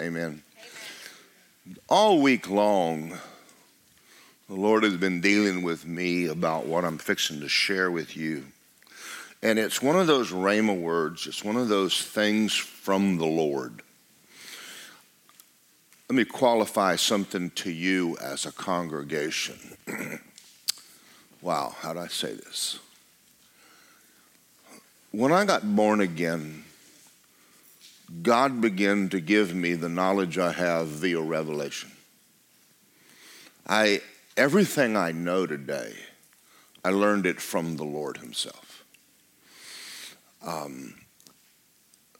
Amen. All week long, the Lord has been dealing with me about what I'm fixing to share with you. And it's one of those Rhema words, it's one of those things from the Lord. Let me qualify something to you as a congregation. wow, how do I say this? When I got born again, God began to give me the knowledge I have via revelation. I everything I know today, I learned it from the Lord Himself. Um,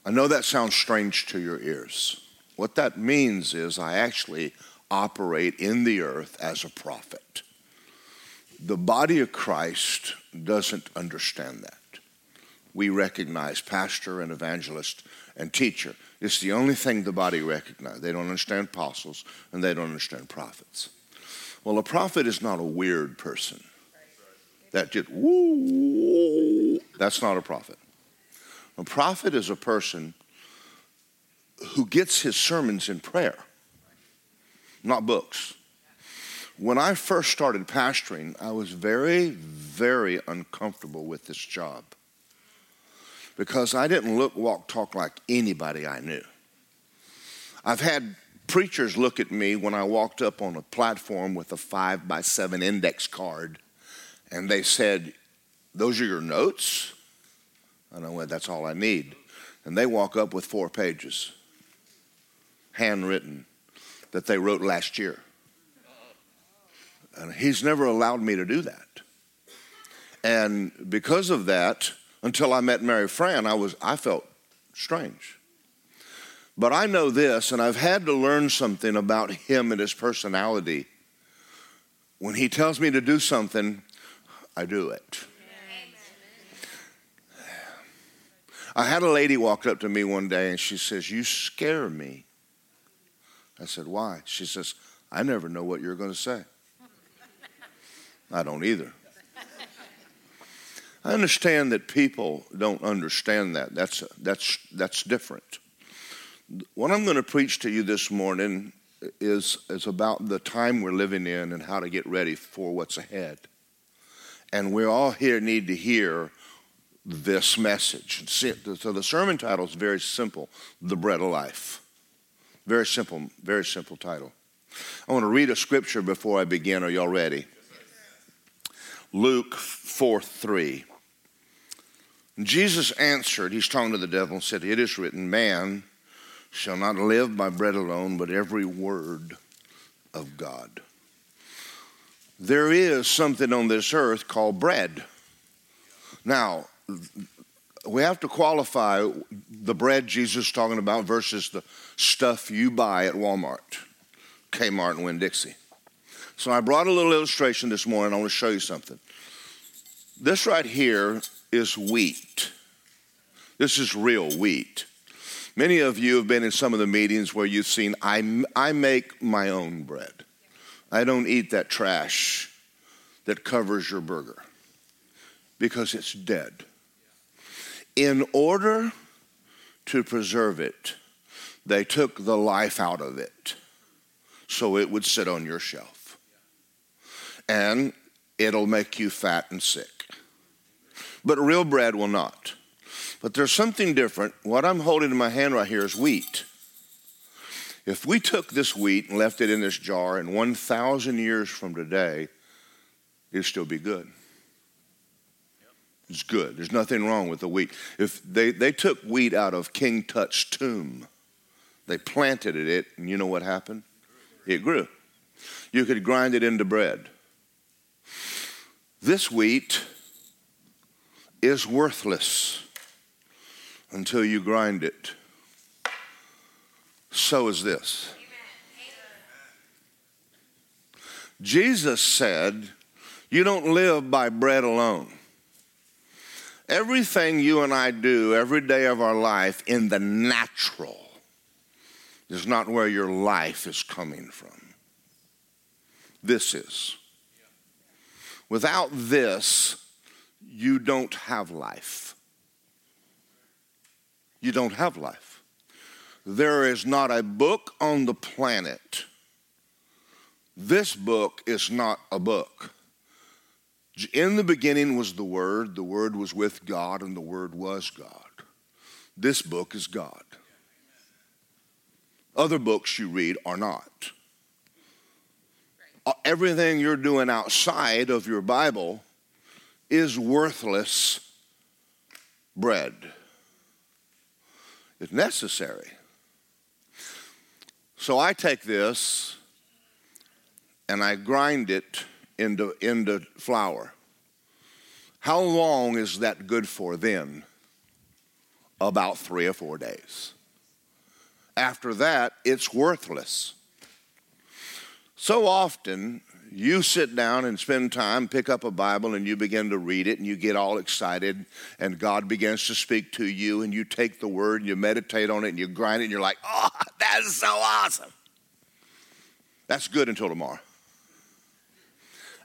I know that sounds strange to your ears. What that means is I actually operate in the earth as a prophet. The body of Christ doesn't understand that. We recognize pastor and evangelist and teacher. It's the only thing the body recognizes. They don't understand apostles and they don't understand prophets. Well, a prophet is not a weird person. That just woo. That's not a prophet. A prophet is a person who gets his sermons in prayer, not books. When I first started pastoring, I was very, very uncomfortable with this job because I didn't look, walk, talk like anybody I knew. I've had preachers look at me when I walked up on a platform with a five by seven index card and they said, Those are your notes? And I went, That's all I need. And they walk up with four pages, handwritten, that they wrote last year. And he's never allowed me to do that. And because of that, until I met Mary Fran, I, was, I felt strange. But I know this, and I've had to learn something about him and his personality. When he tells me to do something, I do it. I had a lady walk up to me one day and she says, You scare me. I said, Why? She says, I never know what you're going to say. I don't either. I understand that people don't understand that. That's, that's, that's different. What I'm going to preach to you this morning is, is about the time we're living in and how to get ready for what's ahead. And we all here need to hear this message. So the sermon title is very simple The Bread of Life. Very simple, very simple title. I want to read a scripture before I begin. Are y'all ready? Luke 4 3. Jesus answered, he's talking to the devil, and said, It is written, man shall not live by bread alone, but every word of God. There is something on this earth called bread. Now, we have to qualify the bread Jesus is talking about versus the stuff you buy at Walmart, Kmart, and Winn Dixie. So I brought a little illustration this morning. I want to show you something. This right here is wheat. This is real wheat. Many of you have been in some of the meetings where you've seen, I, I make my own bread. I don't eat that trash that covers your burger because it's dead. In order to preserve it, they took the life out of it so it would sit on your shelf. And it'll make you fat and sick but real bread will not. But there's something different. What I'm holding in my hand right here is wheat. If we took this wheat and left it in this jar, and 1,000 years from today, it'd still be good. It's good. There's nothing wrong with the wheat. If they, they took wheat out of King Tut's tomb, they planted it, and you know what happened? It grew. You could grind it into bread. This wheat is worthless until you grind it. So is this. Jesus said, You don't live by bread alone. Everything you and I do every day of our life in the natural is not where your life is coming from. This is. Without this, you don't have life. You don't have life. There is not a book on the planet. This book is not a book. In the beginning was the Word, the Word was with God, and the Word was God. This book is God. Other books you read are not. Everything you're doing outside of your Bible is worthless bread. It's necessary. So I take this and I grind it into, into flour. How long is that good for then? About three or four days. After that, it's worthless. So often, you sit down and spend time, pick up a Bible, and you begin to read it, and you get all excited, and God begins to speak to you, and you take the word, and you meditate on it, and you grind it, and you're like, oh, that is so awesome. That's good until tomorrow.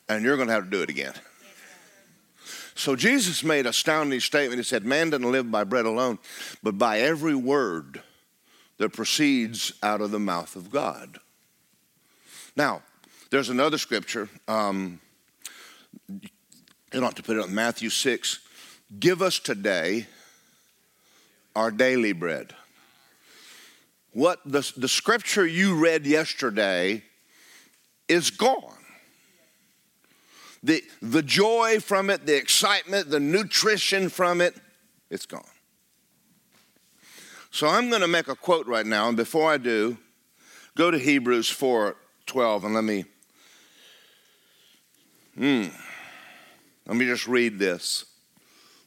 And you're going to have to do it again. So Jesus made a astounding statement. He said, Man doesn't live by bread alone, but by every word that proceeds out of the mouth of God. Now, there's another scripture. Um, you don't have to put it on Matthew 6. Give us today our daily bread. What the, the scripture you read yesterday is gone. The, the joy from it, the excitement, the nutrition from it, it's gone. So I'm going to make a quote right now, and before I do, go to Hebrews 4 12 and let me hmm, let me just read this.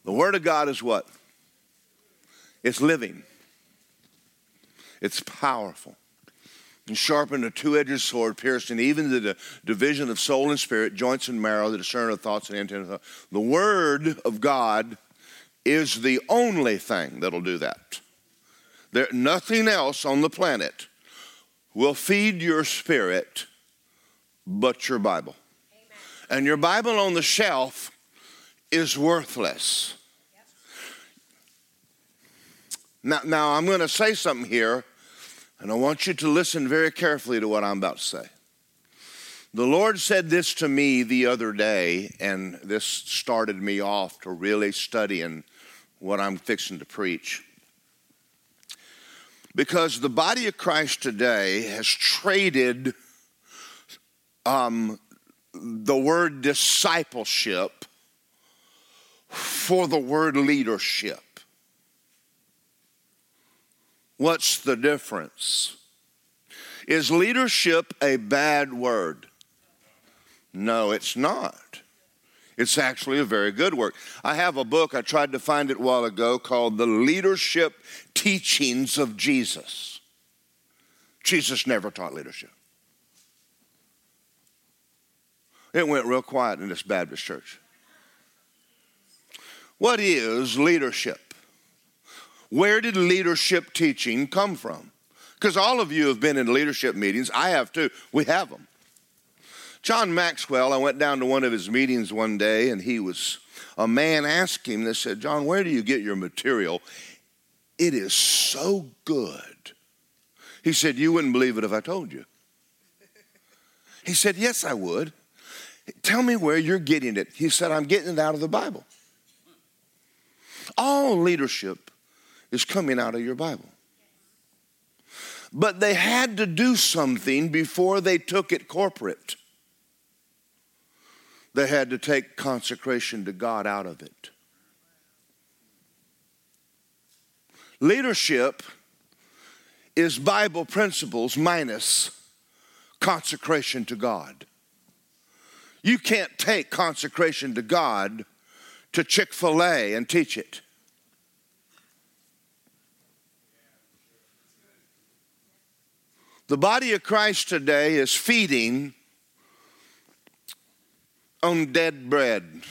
The word of God is what? It's living. It's powerful. And sharpened a two-edged sword, piercing even to the division of soul and spirit, joints and marrow, the discerner of thoughts and intent. Of the word of God is the only thing that'll do that. There, nothing else on the planet will feed your spirit but your Bible. Amen. And your Bible on the shelf is worthless. Now, now, I'm going to say something here, and I want you to listen very carefully to what I'm about to say. The Lord said this to me the other day, and this started me off to really studying what I'm fixing to preach. Because the body of Christ today has traded um, the word discipleship for the word leadership. What's the difference? Is leadership a bad word? No, it's not. It's actually a very good work. I have a book, I tried to find it a while ago, called The Leadership Teachings of Jesus. Jesus never taught leadership. It went real quiet in this Baptist church. What is leadership? Where did leadership teaching come from? Because all of you have been in leadership meetings. I have too. We have them. John Maxwell, I went down to one of his meetings one day, and he was, a man asked him, they said, John, where do you get your material? It is so good. He said, You wouldn't believe it if I told you. He said, Yes, I would. Tell me where you're getting it. He said, I'm getting it out of the Bible. All leadership is coming out of your Bible. But they had to do something before they took it corporate they had to take consecration to God out of it. Leadership is Bible principles minus consecration to God. You can't take consecration to God to Chick fil A and teach it. The body of Christ today is feeding on dead bread.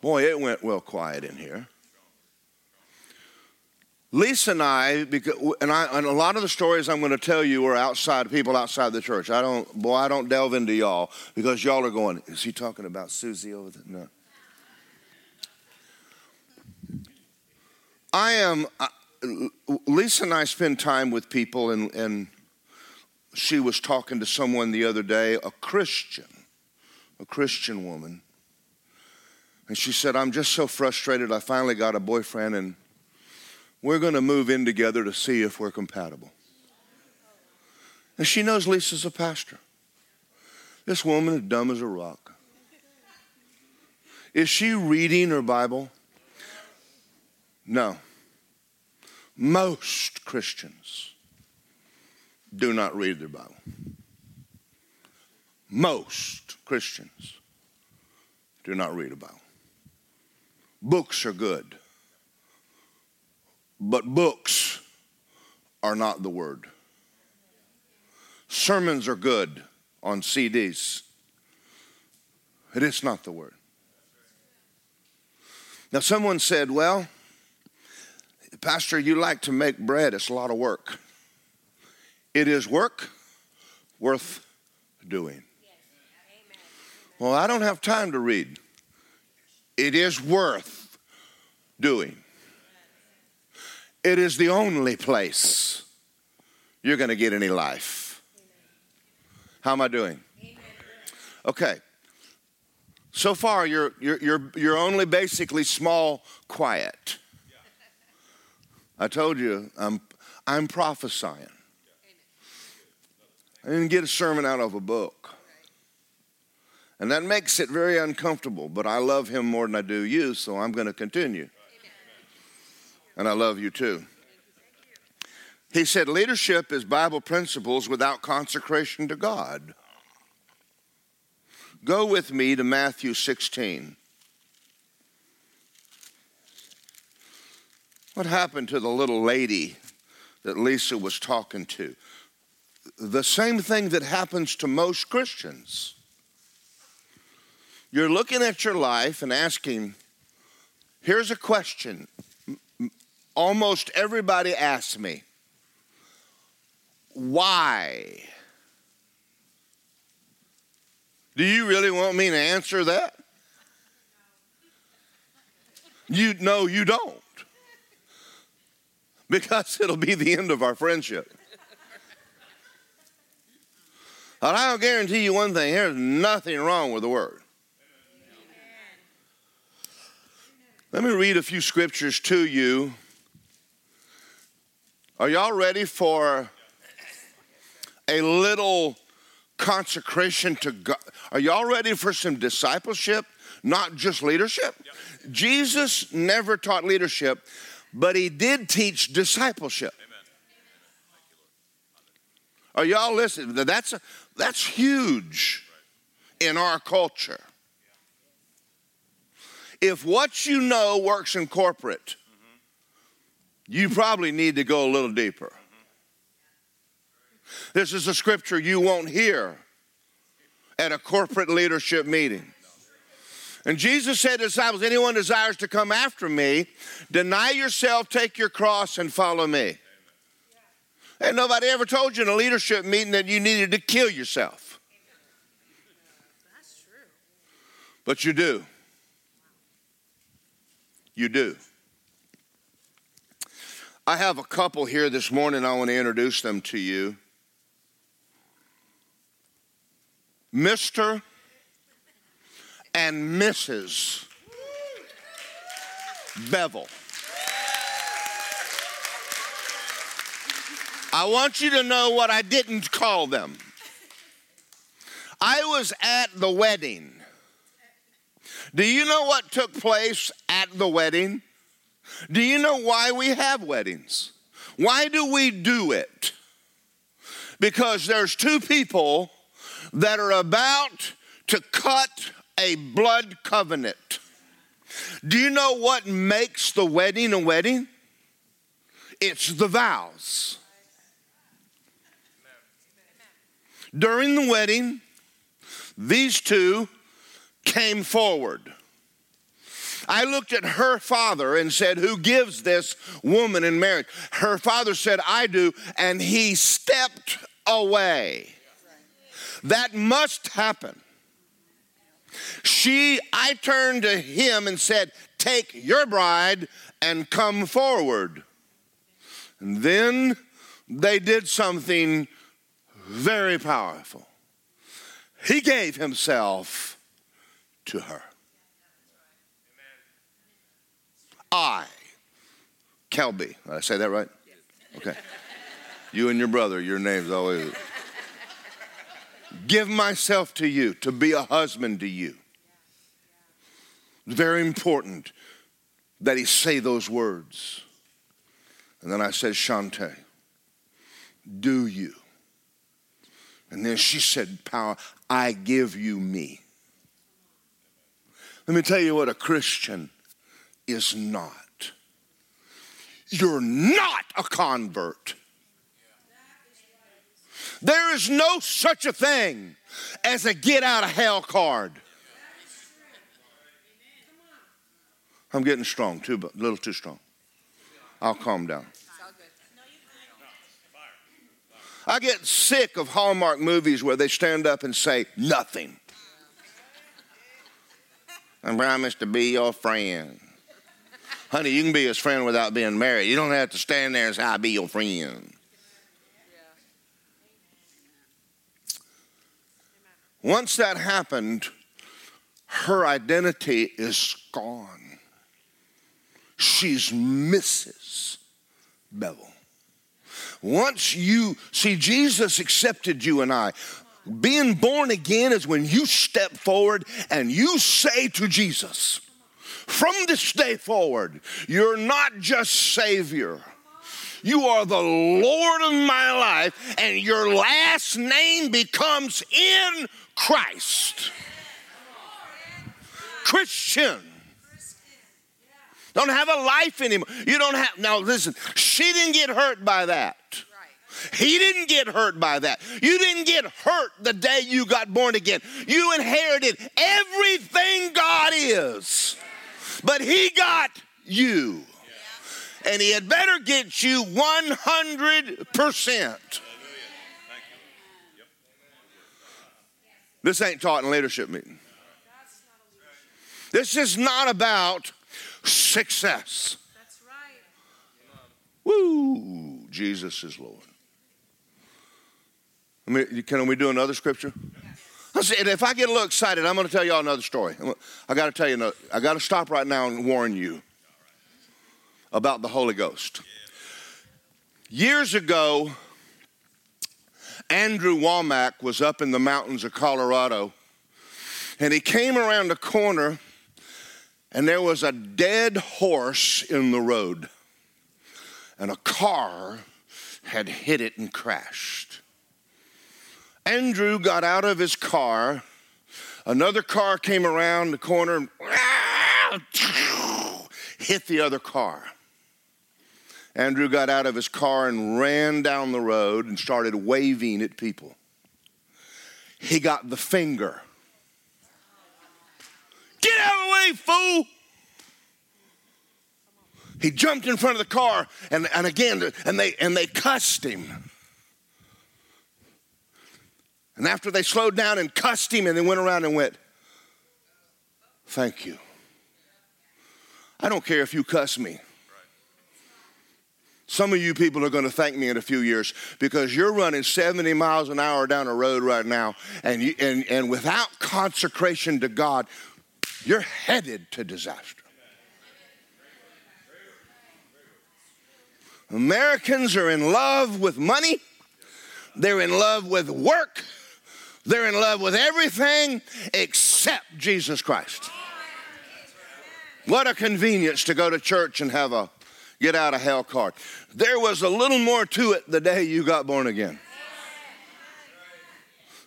Boy, it went well quiet in here. Lisa and I, because, and, I, and a lot of the stories I'm going to tell you are outside people outside the church. I don't, boy, I don't delve into y'all because y'all are going. Is he talking about Susie over there? No. I am. Lisa and I spend time with people, and, and she was talking to someone the other day, a Christian, a Christian woman. And she said, I'm just so frustrated. I finally got a boyfriend, and we're going to move in together to see if we're compatible. And she knows Lisa's a pastor. This woman is dumb as a rock. Is she reading her Bible? No. Most Christians do not read their Bible. Most Christians do not read a Bible. Books are good, but books are not the Word. Sermons are good on CDs, it is not the Word. Now, someone said, Well, Pastor, you like to make bread, it's a lot of work. It is work worth doing. Well, I don't have time to read. It is worth doing. It is the only place you're going to get any life. How am I doing? Okay. So far, you're, you're, you're, you're only basically small quiet. I told you, I'm, I'm prophesying. I didn't get a sermon out of a book. And that makes it very uncomfortable, but I love him more than I do you, so I'm going to continue. And I love you too. He said, leadership is Bible principles without consecration to God. Go with me to Matthew 16. What happened to the little lady that Lisa was talking to? The same thing that happens to most Christians. You're looking at your life and asking, here's a question. Almost everybody asks me, why? Do you really want me to answer that? You no, you don't. Because it'll be the end of our friendship. And I'll guarantee you one thing there's nothing wrong with the word. Let me read a few scriptures to you. Are y'all ready for a little consecration to God? Are y'all ready for some discipleship, not just leadership? Yep. Jesus never taught leadership, but he did teach discipleship. Are y'all listening? That's, a, that's huge in our culture. If what you know works in corporate, you probably need to go a little deeper. This is a scripture you won't hear at a corporate leadership meeting. And Jesus said to disciples, anyone desires to come after me, deny yourself, take your cross, and follow me. Ain't nobody ever told you in a leadership meeting that you needed to kill yourself. That's true. But you do. You do. I have a couple here this morning. I want to introduce them to you. Mr. and Mrs. Bevel. I want you to know what I didn't call them. I was at the wedding. Do you know what took place at the wedding? Do you know why we have weddings? Why do we do it? Because there's two people that are about to cut a blood covenant. Do you know what makes the wedding a wedding? It's the vows. During the wedding, these two came forward. I looked at her father and said, Who gives this woman in marriage? Her father said, I do. And he stepped away. That must happen. She, I turned to him and said, Take your bride and come forward. And then they did something very powerful. He gave himself to her. I, Kelby, did I say that right? Okay. You and your brother, your name's always. Give myself to you, to be a husband to you. Very important that he say those words. And then I said, Shante, do you? And then she said, Power, I give you me. Let me tell you what a Christian is not. You're not a convert. There is no such a thing as a get out of hell card. I'm getting strong, too, but a little too strong. I'll calm down. I get sick of Hallmark movies where they stand up and say nothing. I promise to be your friend. Honey, you can be his friend without being married. You don't have to stand there and say, I'll be your friend. Once that happened, her identity is gone. She's Mrs. Bevel. Once you see, Jesus accepted you and I. Being born again is when you step forward and you say to Jesus, from this day forward, you're not just Savior. You are the Lord of my life, and your last name becomes in Christ. Christian. Don't have a life anymore. You don't have, now listen, she didn't get hurt by that. He didn't get hurt by that. You didn't get hurt the day you got born again. You inherited everything God is, but He got you. And He had better get you 100%. This ain't taught in leadership meeting. This is not about success. That's right. Woo! Jesus is Lord. I mean, can we do another scripture? Yes. And if I get a little excited, I'm going to tell y'all another story. I got to tell you, another, I got to stop right now and warn you about the Holy Ghost. Years ago, Andrew Wommack was up in the mountains of Colorado, and he came around a corner and there was a dead horse in the road, and a car had hit it and crashed. Andrew got out of his car. Another car came around the corner and hit the other car. Andrew got out of his car and ran down the road and started waving at people. He got the finger Get out of the way, fool! He jumped in front of the car and, and again, and they, and they cussed him. And after they slowed down and cussed him, and they went around and went, Thank you. I don't care if you cuss me. Some of you people are going to thank me in a few years because you're running 70 miles an hour down a road right now, and, you, and, and without consecration to God, you're headed to disaster. Americans are in love with money, they're in love with work, they're in love with everything except Jesus Christ. What a convenience to go to church and have a get out of hell card. There was a little more to it the day you got born again.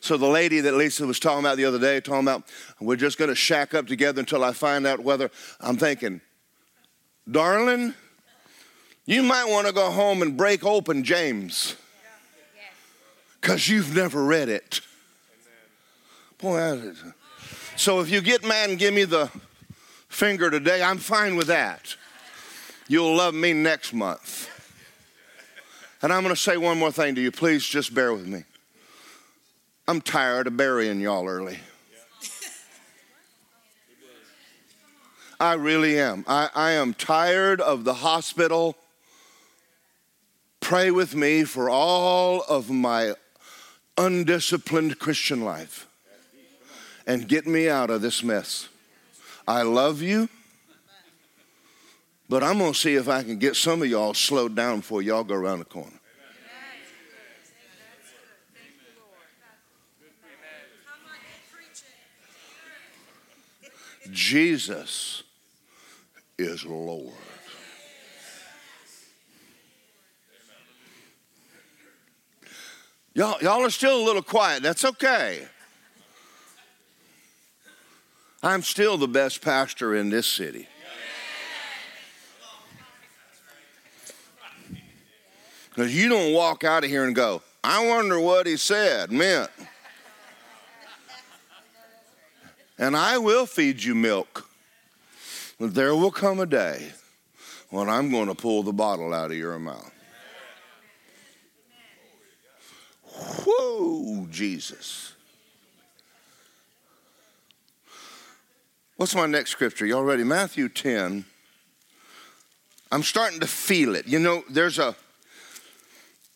So the lady that Lisa was talking about the other day, talking about we're just going to shack up together until I find out whether I'm thinking, darling, you might want to go home and break open James because you've never read it. Boy, so if you get mad and give me the finger today, I'm fine with that. You'll love me next month. And I'm going to say one more thing to you. Please just bear with me. I'm tired of burying y'all early. I really am. I, I am tired of the hospital pray with me for all of my undisciplined Christian life and get me out of this mess. I love you, but I'm going to see if I can get some of y'all slowed down before y'all go around the corner. Jesus is Lord. Y'all, y'all are still a little quiet. That's okay. I'm still the best pastor in this city. Because you don't walk out of here and go, I wonder what he said meant. And I will feed you milk. But there will come a day when I'm going to pull the bottle out of your mouth. Whoa, Jesus. What's my next scripture? Y'all ready? Matthew 10. I'm starting to feel it. You know, there's a,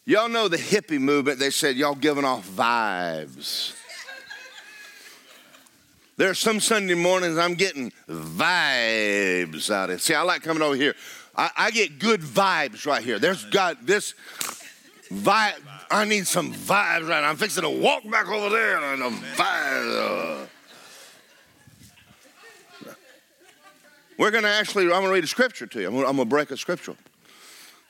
y'all know the hippie movement. They said y'all giving off vibes. There are some Sunday mornings I'm getting vibes out of it. See, I like coming over here. I, I get good vibes right here. There's God, this vibe. I need some vibes right now. I'm fixing to walk back over there and a vibe. We're going to actually, I'm going to read a scripture to you. I'm going, to break a scripture.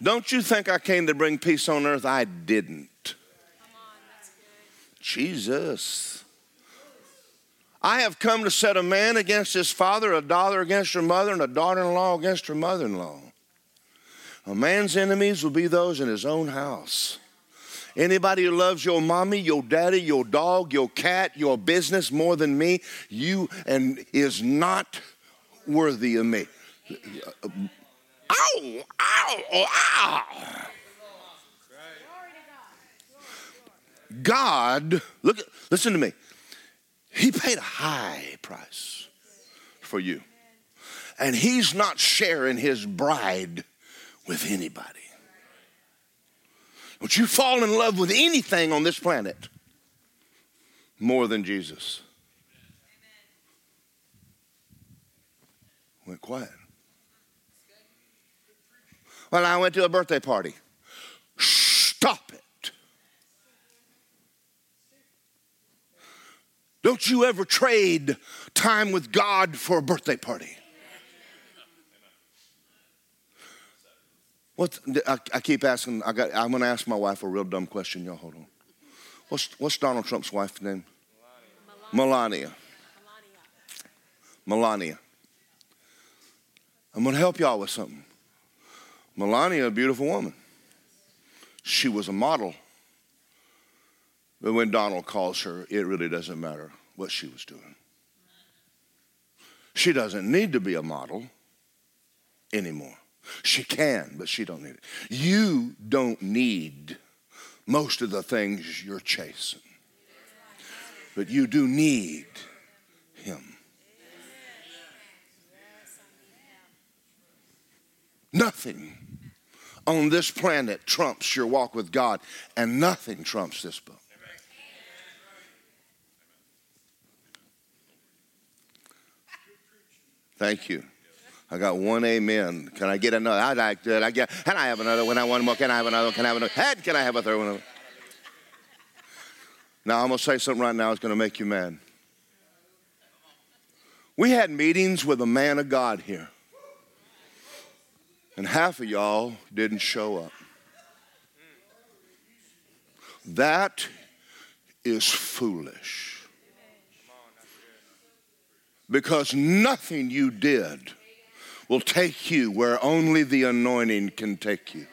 Don't you think I came to bring peace on earth? I didn't. Jesus. I have come to set a man against his father, a daughter against her mother, and a daughter in law against her mother in law. A man's enemies will be those in his own house. Anybody who loves your mommy, your daddy, your dog, your cat, your business more than me, you and is not worthy of me. Ow, ow, oh, ow. God, look, listen to me. He paid a high price for you. And he's not sharing his bride with anybody. Don't you fall in love with anything on this planet more than Jesus. Went quiet. Well, I went to a birthday party. Stop it. Don't you ever trade time with God for a birthday party. What I, keep asking. I got. I'm going to ask my wife a real dumb question. Y'all hold on. What's What's Donald Trump's wife's name? Melania. Melania. Melania. I'm going to help y'all with something. Melania, a beautiful woman. She was a model but when Donald calls her, it really doesn't matter what she was doing. She doesn't need to be a model anymore. She can, but she don't need it. You don't need most of the things you're chasing. But you do need him. Nothing on this planet trumps your walk with God, and nothing trumps this book. Thank you. I got one amen. Can I get another? I like that. I get. Can I have another one? I want more. Can I have another? Can I have another? Head. Can I have a third one? Now I'm gonna say something right now. It's gonna make you mad. We had meetings with a man of God here, and half of y'all didn't show up. That is foolish because nothing you did will take you where only the anointing can take you.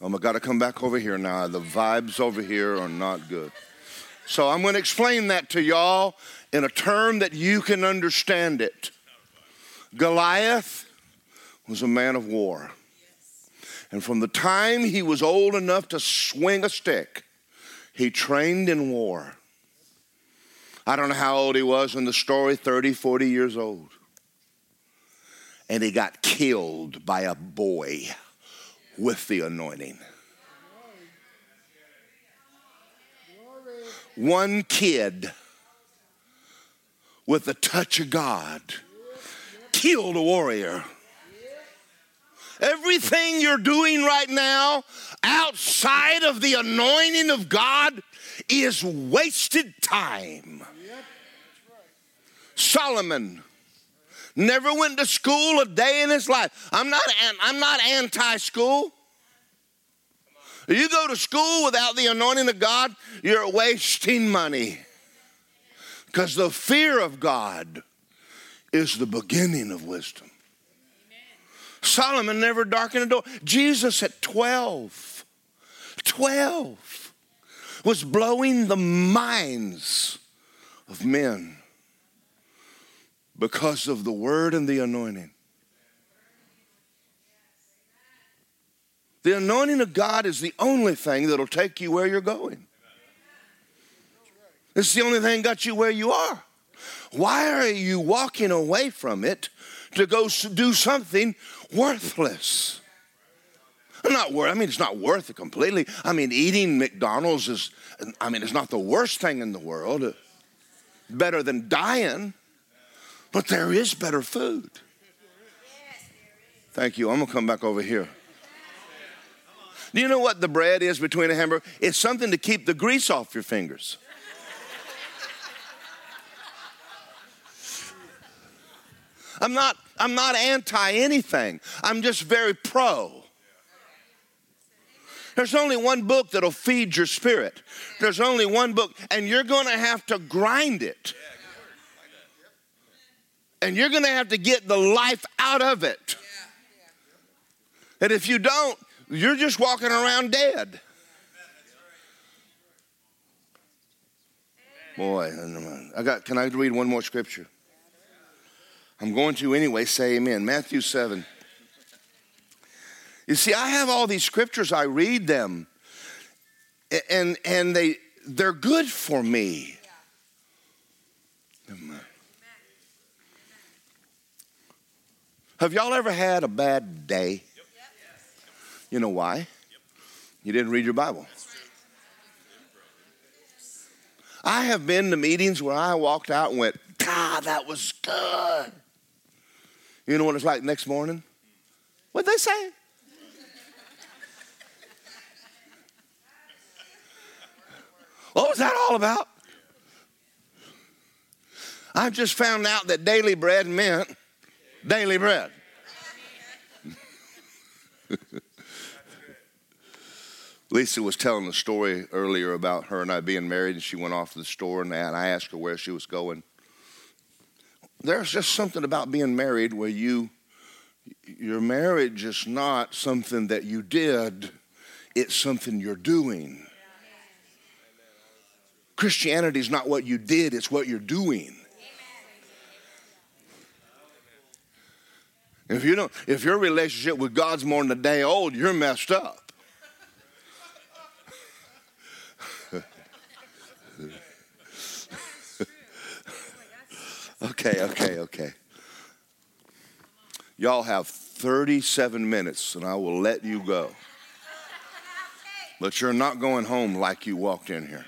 Um, I got to come back over here now. The vibes over here are not good. So I'm going to explain that to y'all in a term that you can understand it. Goliath was a man of war. And from the time he was old enough to swing a stick, he trained in war. I don't know how old he was in the story 30, 40 years old. and he got killed by a boy with the anointing. One kid with the touch of God killed a warrior. Everything you're doing right now outside of the anointing of God is wasted time. Solomon never went to school a day in his life. I'm not, I'm not anti school. You go to school without the anointing of God, you're wasting money. Because the fear of God is the beginning of wisdom. Solomon never darkened a door. Jesus at 12, 12, was blowing the minds of men because of the word and the anointing. The anointing of God is the only thing that'll take you where you're going. It's the only thing got you where you are. Why are you walking away from it to go do something worthless? Not worth. I mean, it's not worth it completely. I mean, eating McDonald's is. I mean, it's not the worst thing in the world. Better than dying, but there is better food. Thank you. I'm gonna come back over here. Do you know what the bread is between a hamburger? It's something to keep the grease off your fingers. I'm not, I'm not anti anything. I'm just very pro. There's only one book that'll feed your spirit. There's only one book, and you're going to have to grind it. And you're going to have to get the life out of it. And if you don't, you're just walking around dead. Boy, I got. Can I read one more scripture? I'm going to anyway. Say Amen. Matthew seven. You see, I have all these scriptures. I read them, and and they they're good for me. Have y'all ever had a bad day? You know why? You didn't read your Bible. I have been to meetings where I walked out and went, God, that was good. You know what it's like next morning? What'd they say? What was that all about? I just found out that daily bread meant daily bread. Lisa was telling the story earlier about her and I being married, and she went off to the store, and I asked her where she was going. There's just something about being married where you, your marriage is not something that you did, it's something you're doing. Christianity is not what you did, it's what you're doing. If you don't, if your relationship with God's more than a day old, you're messed up. Okay, okay, okay. Y'all have 37 minutes and I will let you go. But you're not going home like you walked in here.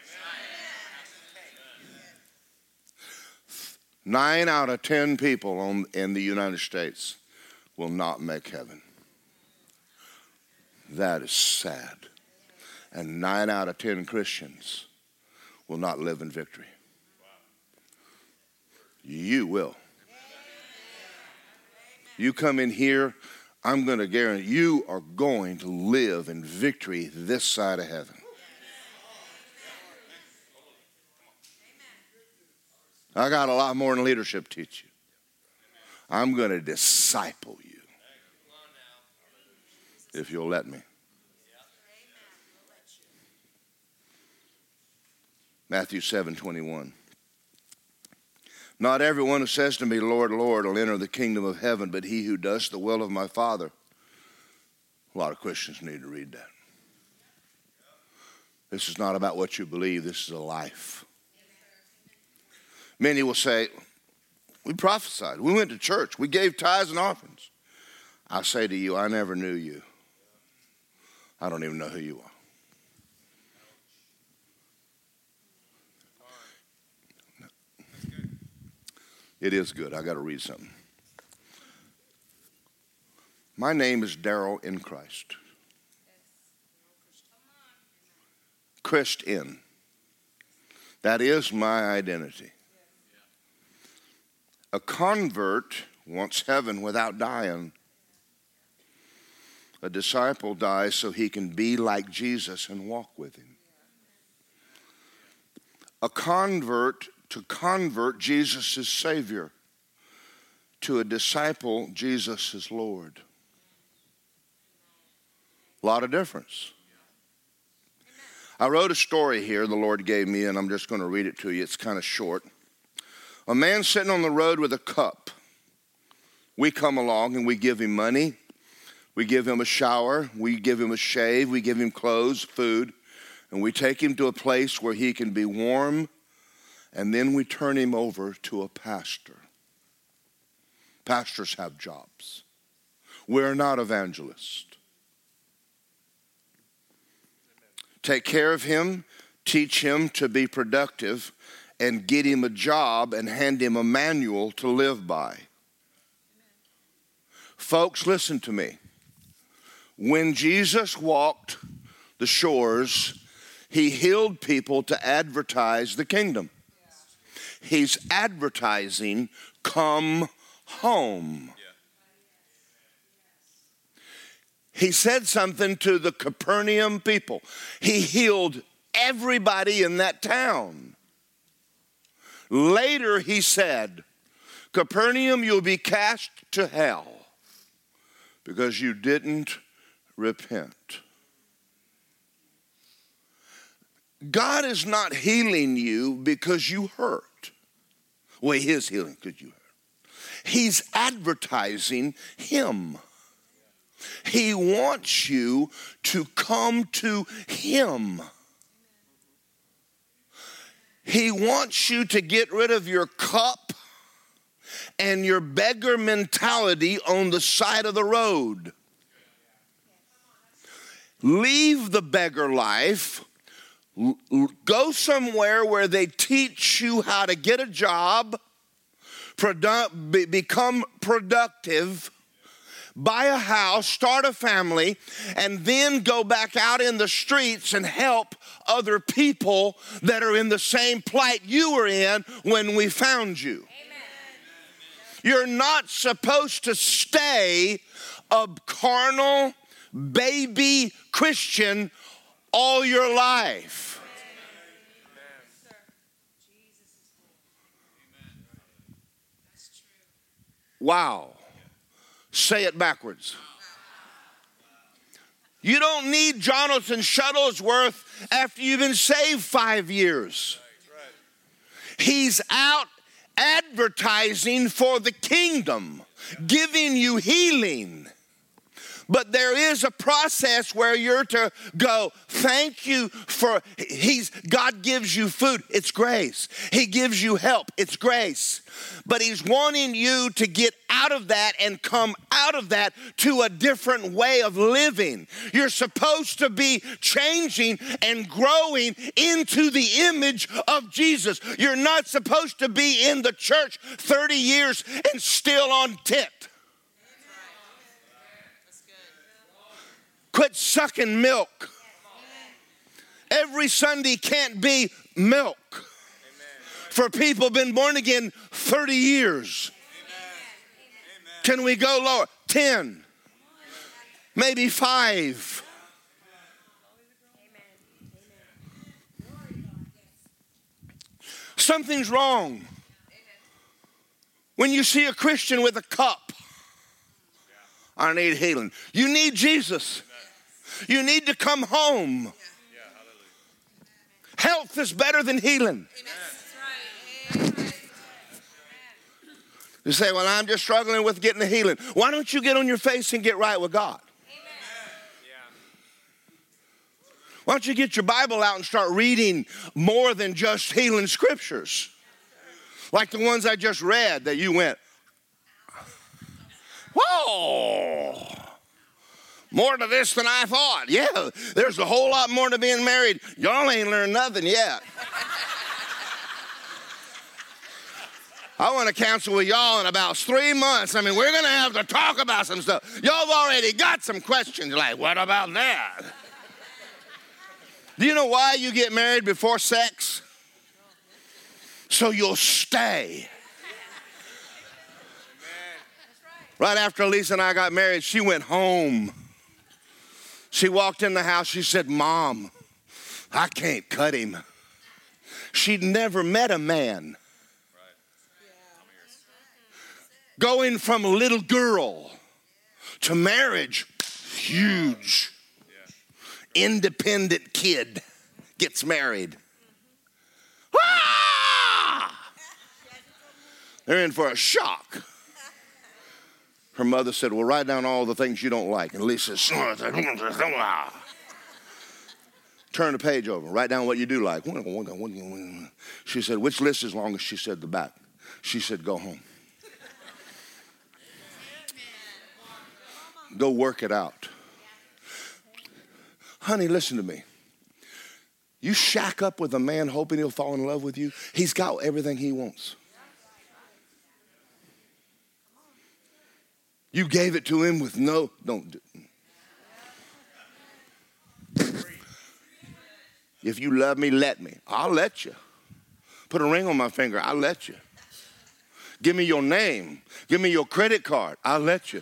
Nine out of 10 people on, in the United States will not make heaven. That is sad. And nine out of 10 Christians will not live in victory. You will. You come in here, I'm going to guarantee you are going to live in victory this side of heaven. I got a lot more than leadership teach you. I'm going to disciple you if you'll let me. Matthew 7 21. Not everyone who says to me, Lord, Lord, will enter the kingdom of heaven, but he who does the will of my Father. A lot of Christians need to read that. This is not about what you believe, this is a life. Many will say, We prophesied, we went to church, we gave tithes and offerings. I say to you, I never knew you. I don't even know who you are. It is good. I got to read something. My name is Daryl in Christ. Christ in. That is my identity. A convert wants heaven without dying. A disciple dies so he can be like Jesus and walk with him. A convert to convert, Jesus is Savior. To a disciple, Jesus is Lord. A lot of difference. I wrote a story here the Lord gave me, and I'm just going to read it to you. It's kind of short. A man sitting on the road with a cup. We come along and we give him money, we give him a shower, we give him a shave, we give him clothes, food, and we take him to a place where he can be warm and then we turn him over to a pastor. Pastors have jobs. We're not evangelists. Take care of him, teach him to be productive, and get him a job and hand him a manual to live by. Folks, listen to me. When Jesus walked the shores, he healed people to advertise the kingdom he's advertising, come home. He said something to the Capernaum people. He healed everybody in that town. Later, he said, Capernaum, you'll be cast to hell because you didn't repent. God is not healing you because you hurt. Well, he is healing because you heard. He's advertising him. He wants you to come to him. He wants you to get rid of your cup and your beggar mentality on the side of the road. Leave the beggar life Go somewhere where they teach you how to get a job, produ- become productive, buy a house, start a family, and then go back out in the streets and help other people that are in the same plight you were in when we found you. Amen. You're not supposed to stay a carnal baby Christian all your life. Wow. Say it backwards. You don't need Jonathan Shuttlesworth after you've been saved five years. He's out advertising for the kingdom, giving you healing. But there is a process where you're to go, thank you for he's God gives you food, it's grace. He gives you help, it's grace. But he's wanting you to get out of that and come out of that to a different way of living. You're supposed to be changing and growing into the image of Jesus. You're not supposed to be in the church 30 years and still on tit. Quit sucking milk. Every Sunday can't be milk for people been born again 30 years. Can we go lower? 10, maybe five. Something's wrong. When you see a Christian with a cup, I need healing. You need Jesus. You need to come home. Health is better than healing. You say, Well, I'm just struggling with getting the healing. Why don't you get on your face and get right with God? Why don't you get your Bible out and start reading more than just healing scriptures? Like the ones I just read that you went, Whoa! More to this than I thought. Yeah, there's a whole lot more to being married. Y'all ain't learned nothing yet. I want to counsel with y'all in about three months. I mean, we're going to have to talk about some stuff. Y'all have already got some questions like, what about that? Do you know why you get married before sex? So you'll stay. Right after Lisa and I got married, she went home. She walked in the house. She said, Mom, I can't cut him. She'd never met a man going from a little girl to marriage, huge. Independent kid gets married. Ah! They're in for a shock. Her mother said, Well, write down all the things you don't like. And Lisa said, Turn the page over, write down what you do like. She said, Which list is longest? She said, The back. She said, Go home. Go work it out. Honey, listen to me. You shack up with a man hoping he'll fall in love with you, he's got everything he wants. You gave it to him with no, don't do. If you love me, let me. I'll let you. Put a ring on my finger, I'll let you. Give me your name. Give me your credit card. I'll let you.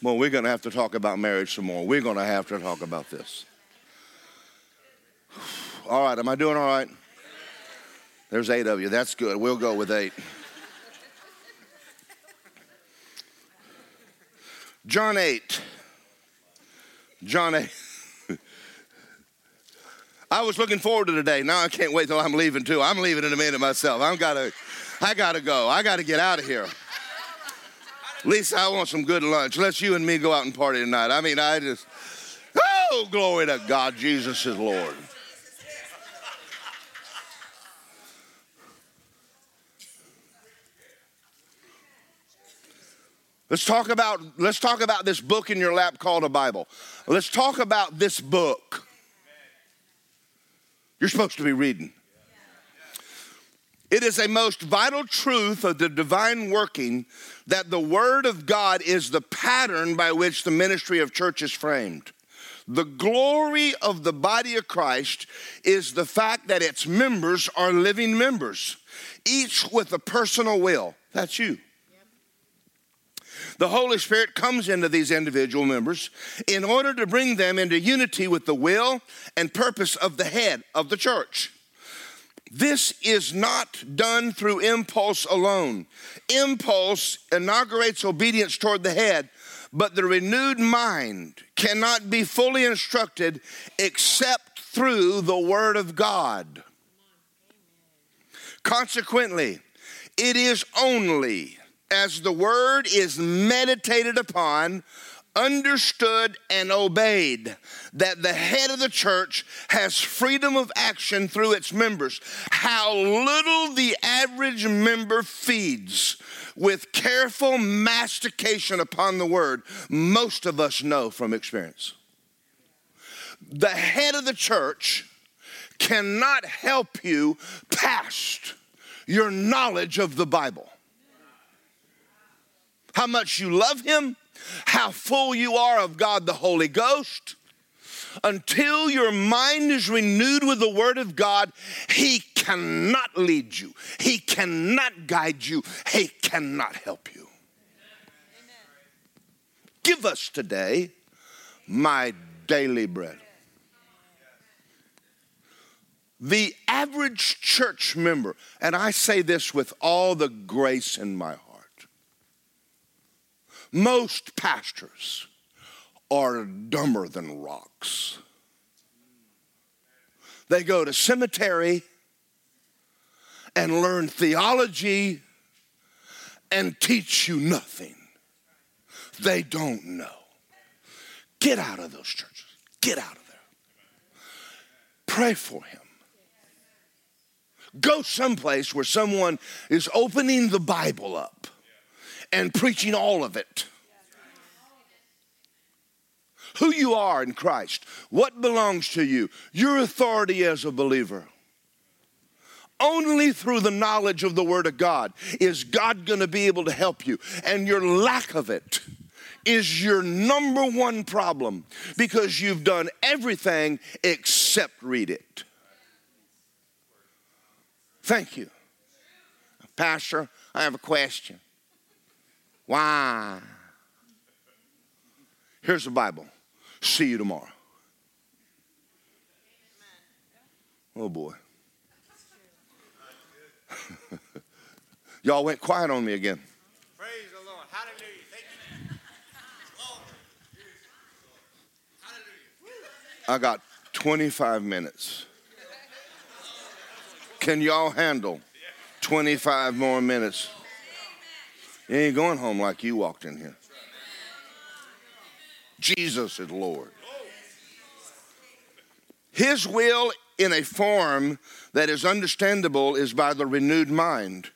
Well, we're going to have to talk about marriage some more. We're going to have to talk about this. All right, am I doing all right? There's eight of you. That's good. We'll go with eight. John 8. John 8. I was looking forward to today. Now I can't wait till I'm leaving too. I'm leaving in a minute myself. I'm gotta, I gotta go. I gotta get out of here. Lisa, I want some good lunch. Let's you and me go out and party tonight. I mean, I just, oh, glory to God. Jesus is Lord. Let's talk about let's talk about this book in your lap called a Bible. Let's talk about this book. You're supposed to be reading. It is a most vital truth of the divine working that the Word of God is the pattern by which the ministry of church is framed. The glory of the body of Christ is the fact that its members are living members, each with a personal will. That's you. The Holy Spirit comes into these individual members in order to bring them into unity with the will and purpose of the head of the church. This is not done through impulse alone. Impulse inaugurates obedience toward the head, but the renewed mind cannot be fully instructed except through the Word of God. Consequently, it is only as the Word is meditated upon understood and obeyed that the head of the church has freedom of action through its members. How little the average member feeds with careful mastication upon the word, most of us know from experience. The head of the church cannot help you past your knowledge of the Bible. How much you love him how full you are of God the Holy Ghost. Until your mind is renewed with the Word of God, He cannot lead you, He cannot guide you, He cannot help you. Amen. Give us today my daily bread. The average church member, and I say this with all the grace in my heart most pastors are dumber than rocks. They go to cemetery and learn theology and teach you nothing. They don't know. Get out of those churches. Get out of there. Pray for him. Go someplace where someone is opening the Bible up and preaching all of it. Who you are in Christ, what belongs to you, your authority as a believer. Only through the knowledge of the Word of God is God going to be able to help you. And your lack of it is your number one problem because you've done everything except read it. Thank you. Pastor, I have a question. Why? Here's the Bible. See you tomorrow. Oh boy. Y'all went quiet on me again. Praise the Lord. Hallelujah. Thank you. Hallelujah. I got 25 minutes. Can y'all handle 25 more minutes? You ain't going home like you walked in here. Jesus is Lord. His will in a form that is understandable is by the renewed mind.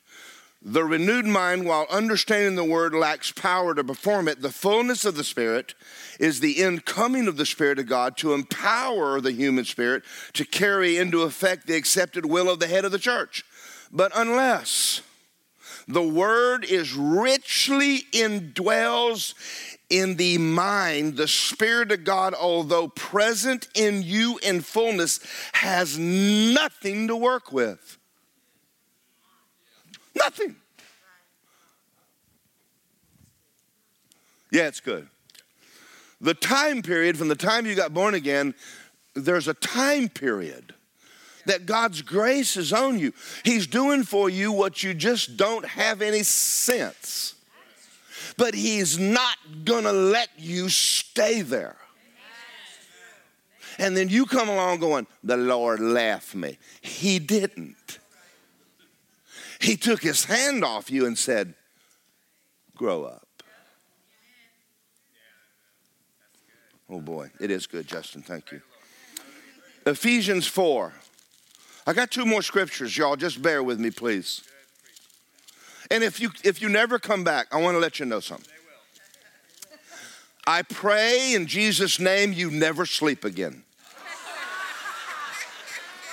The renewed mind, while understanding the word, lacks power to perform it. The fullness of the Spirit is the incoming of the Spirit of God to empower the human spirit to carry into effect the accepted will of the head of the church. But unless the word is richly indwells in the mind, the Spirit of God, although present in you in fullness, has nothing to work with. Nothing. Yeah, it's good. The time period from the time you got born again, there's a time period that God's grace is on you. He's doing for you what you just don't have any sense. But He's not gonna let you stay there. And then you come along going, The Lord left me. He didn't. He took his hand off you and said, Grow up. Oh boy, it is good, Justin. Thank you. Ephesians 4. I got two more scriptures, y'all. Just bear with me, please. And if you if you never come back, I want to let you know something. I pray in Jesus' name you never sleep again.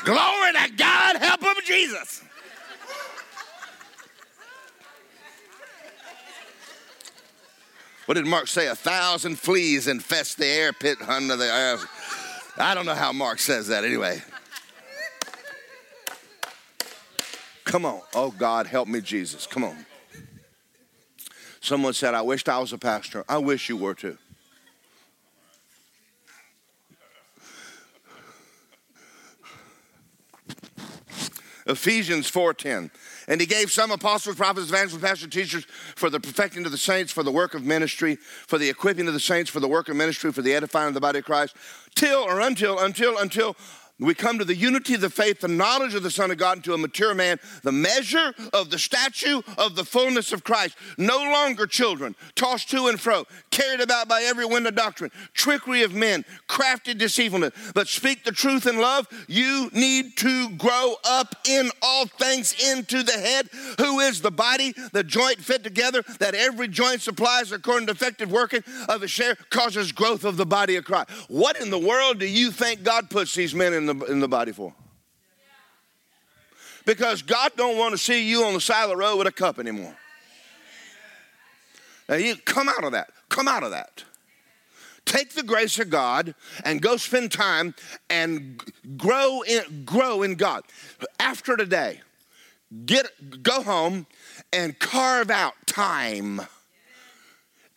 Glory to God, help him, Jesus. What did Mark say? A thousand fleas infest the air pit under the air. I don't know how Mark says that anyway. Come on. Oh, God, help me, Jesus. Come on. Someone said, I wished I was a pastor. I wish you were too. Ephesians 4:10. And he gave some apostles, prophets, evangelists, pastors, teachers for the perfecting of the saints, for the work of ministry, for the equipping of the saints, for the work of ministry, for the edifying of the body of Christ, till or until, until, until we come to the unity of the faith, the knowledge of the Son of God, into a mature man, the measure of the statue of the fullness of Christ. No longer children, tossed to and fro, carried about by every wind of doctrine, trickery of men, crafty deceitfulness, but speak the truth in love. You need to grow up in all things into the head, who is the body, the joint fit together, that every joint supplies according to effective working of a share, causes growth of the body of Christ. What in the world do you think God puts these men in? The, in the body for? Because God don't want to see you on the side of the road with a cup anymore. Now you come out of that. Come out of that. Take the grace of God and go spend time and grow in grow in God. After today, get go home and carve out time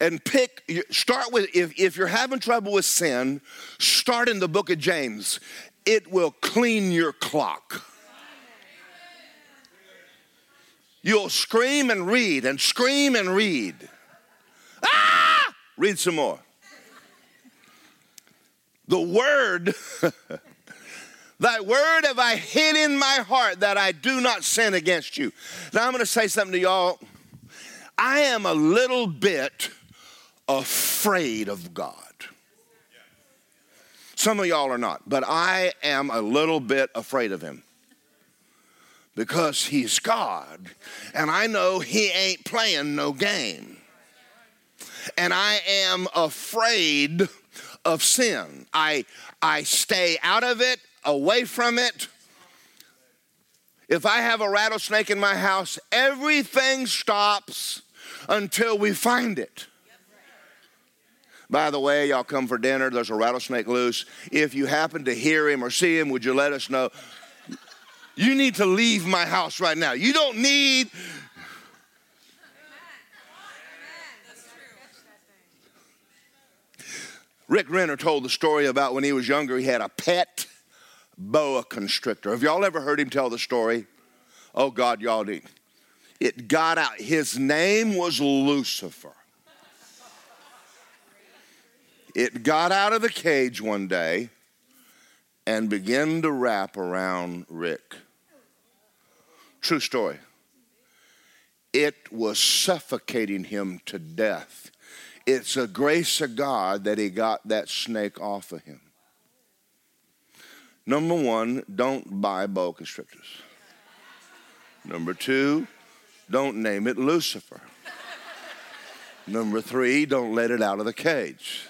and pick start with if, if you're having trouble with sin start in the book of james it will clean your clock. You'll scream and read and scream and read. Ah! Read some more. The word, thy word have I hid in my heart that I do not sin against you. Now I'm going to say something to y'all. I am a little bit afraid of God. Some of y'all are not, but I am a little bit afraid of him. because He's God. And I know He ain't playing no game. And I am afraid of sin. I, I stay out of it, away from it. If I have a rattlesnake in my house, everything stops until we find it. By the way, y'all come for dinner, there's a rattlesnake loose. If you happen to hear him or see him, would you let us know? You need to leave my house right now. You don't need. Rick Renner told the story about when he was younger, he had a pet boa constrictor. Have y'all ever heard him tell the story? Oh, God, y'all need. It got out. His name was Lucifer. It got out of the cage one day and began to wrap around Rick. True story. It was suffocating him to death. It's a grace of God that he got that snake off of him. Number one, don't buy boa constrictors. Number two, don't name it Lucifer. Number three, don't let it out of the cage.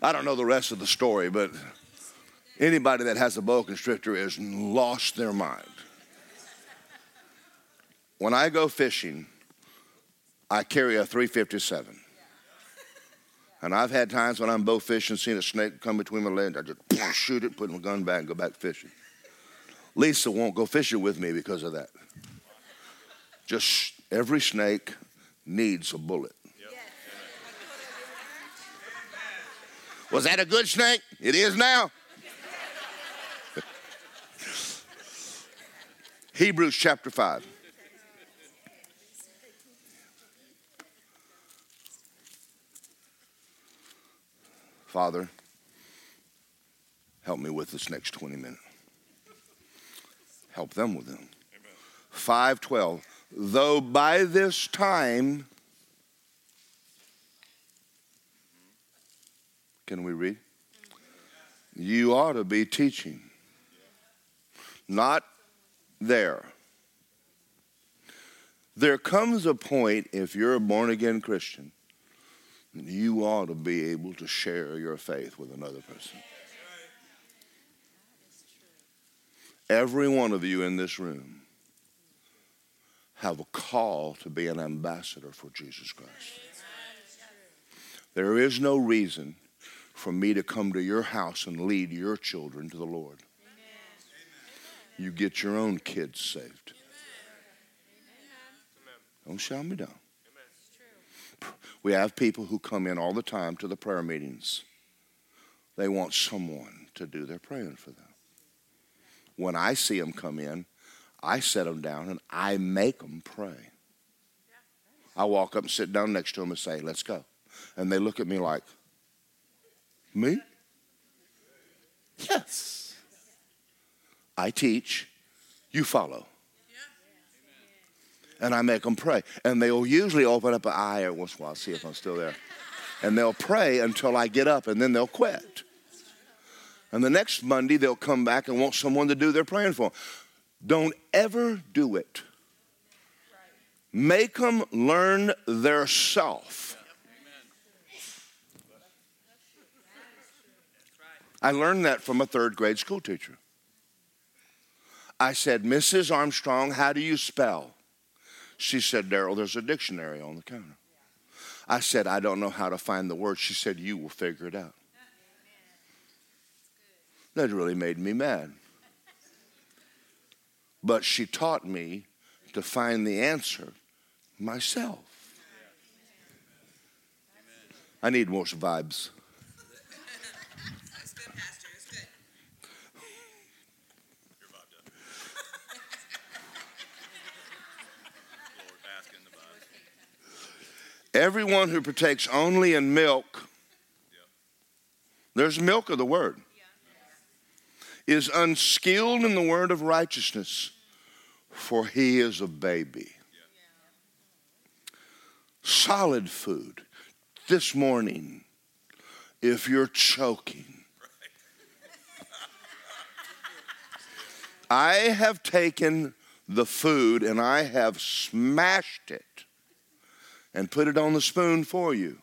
I don't know the rest of the story, but anybody that has a boa constrictor has lost their mind. When I go fishing, I carry a 357. And I've had times when I'm bow fishing, seen a snake come between my legs, I just shoot it, put my gun back, and go back fishing. Lisa won't go fishing with me because of that. Just every snake needs a bullet. Was that a good snake? It is now. Hebrews chapter 5. Father, help me with this next 20 minutes. Help them with them. 512. Though by this time, can we read? You ought to be teaching. Not there. There comes a point, if you're a born again Christian, you ought to be able to share your faith with another person. Every one of you in this room have a call to be an ambassador for Jesus Christ. There is no reason for me to come to your house and lead your children to the Lord. You get your own kids saved. Don't shout me down. We have people who come in all the time to the prayer meetings. They want someone to do their praying for them. When I see them come in, I set them down and I make them pray. I walk up and sit down next to them and say, Let's go. And they look at me like, Me? Yes. I teach, you follow and I make them pray. And they'll usually open up an eye every once in a while, see if I'm still there. And they'll pray until I get up, and then they'll quit. And the next Monday, they'll come back and want someone to do their praying for them. Don't ever do it. Make them learn their self. I learned that from a third grade school teacher. I said, Mrs. Armstrong, how do you spell? She said, Daryl, there's a dictionary on the counter. I said, I don't know how to find the word. She said, You will figure it out. That really made me mad. But she taught me to find the answer myself. I need more vibes. Everyone who partakes only in milk, there's milk of the word, is unskilled in the word of righteousness, for he is a baby. Solid food this morning, if you're choking, I have taken the food and I have smashed it and put it on the spoon for you.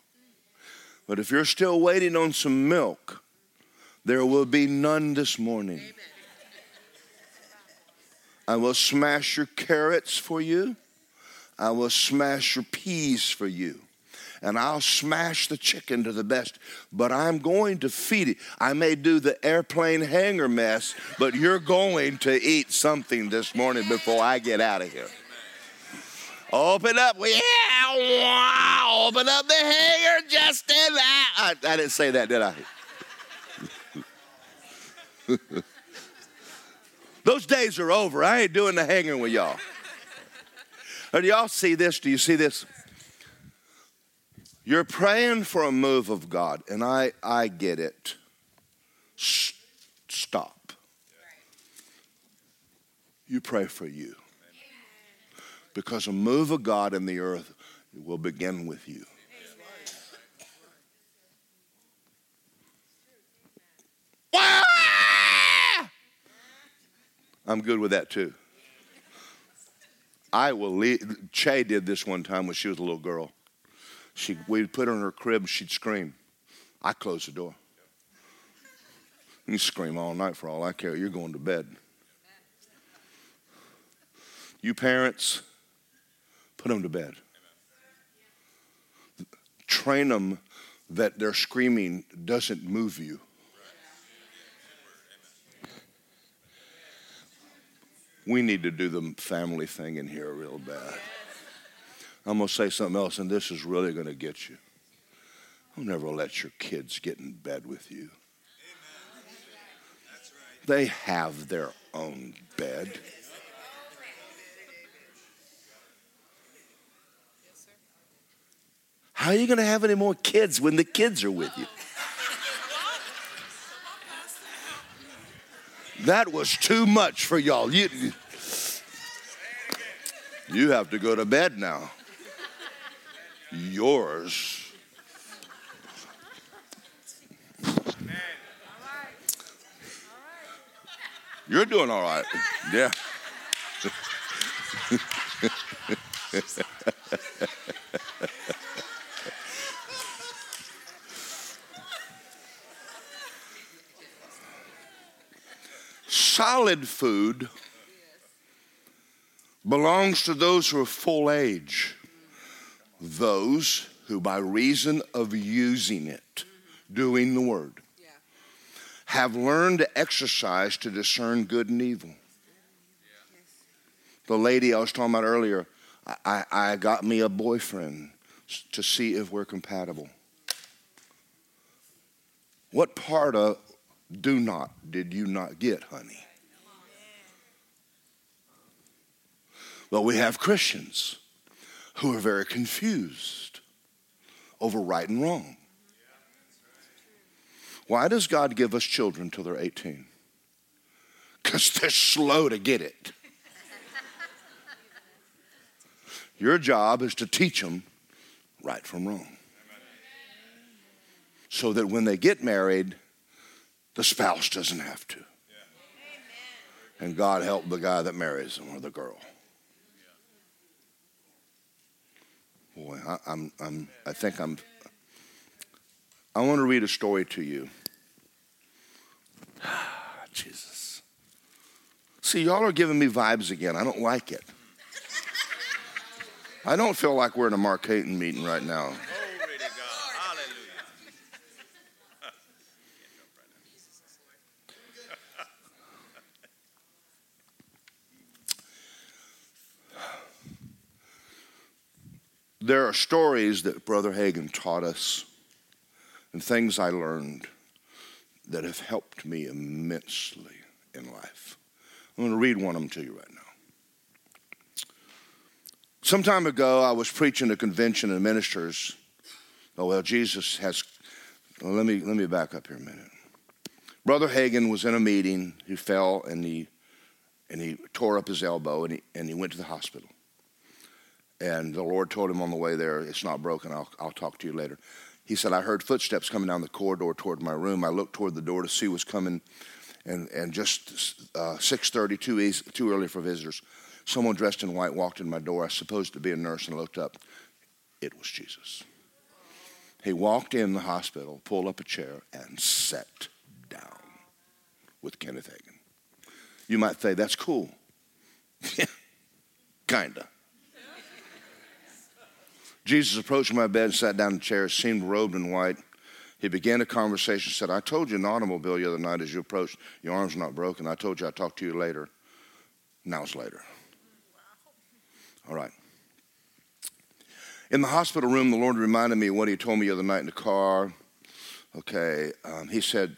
But if you're still waiting on some milk, there will be none this morning. I will smash your carrots for you. I will smash your peas for you. And I'll smash the chicken to the best, but I'm going to feed it. I may do the airplane hangar mess, but you're going to eat something this morning before I get out of here. Open up, yeah, open up the hangar, Justin. Ah, I, I didn't say that, did I? Those days are over. I ain't doing the hanging with y'all. Or do y'all see this? Do you see this? You're praying for a move of God, and I, I get it. Stop. You pray for you. Because a move of God in the earth will begin with you. I'm good with that too. I will leave. Che did this one time when she was a little girl. She, we'd put her in her crib, she'd scream. I closed the door. You scream all night for all I care. You're going to bed. You parents, put them to bed. Train them that their screaming doesn't move you. We need to do the family thing in here real bad. I'm going to say something else, and this is really going to get you. Don't ever let your kids get in bed with you. They have their own bed. How are you going to have any more kids when the kids are with you? That was too much for y'all. You, you have to go to bed now. Yours. You're doing all right. Yeah. Solid food belongs to those who are full age, those who, by reason of using it, doing the word, have learned to exercise to discern good and evil. The lady I was talking about earlier, I, I got me a boyfriend to see if we're compatible. What part of do not did you not get, honey? Well, we have Christians who are very confused over right and wrong. Why does God give us children till they're 18? Because they're slow to get it. Your job is to teach them right from wrong. So that when they get married, the spouse doesn't have to. And God help the guy that marries them or the girl. Boy, I, I'm, I'm, I think I'm. I want to read a story to you. Jesus. See, y'all are giving me vibes again. I don't like it. I don't feel like we're in a Mark Hayton meeting right now. There are stories that Brother Hagin taught us and things I learned that have helped me immensely in life. I'm going to read one of them to you right now. Some time ago, I was preaching a convention of ministers. Oh, well, Jesus has. Well, let, me, let me back up here a minute. Brother Hagin was in a meeting. He fell and he, and he tore up his elbow and he, and he went to the hospital. And the Lord told him on the way there, It's not broken. I'll, I'll talk to you later. He said, I heard footsteps coming down the corridor toward my room. I looked toward the door to see what's coming. and, and just uh, 6.30, too, easy, too early for visitors. Someone dressed in white walked in my door. I supposed to be a nurse and looked up. It was Jesus. He walked in the hospital, pulled up a chair, and sat down with Kenneth Hagin. You might say, that's cool. Kinda. Jesus approached my bed and sat down in a chair, seemed robed in white. He began a conversation, said, I told you the automobile the other night as you approached, your arm's not broken. I told you I'd talk to you later. Now it's later. All right. In the hospital room, the Lord reminded me what He told me the other night in the car. Okay. Um, he said,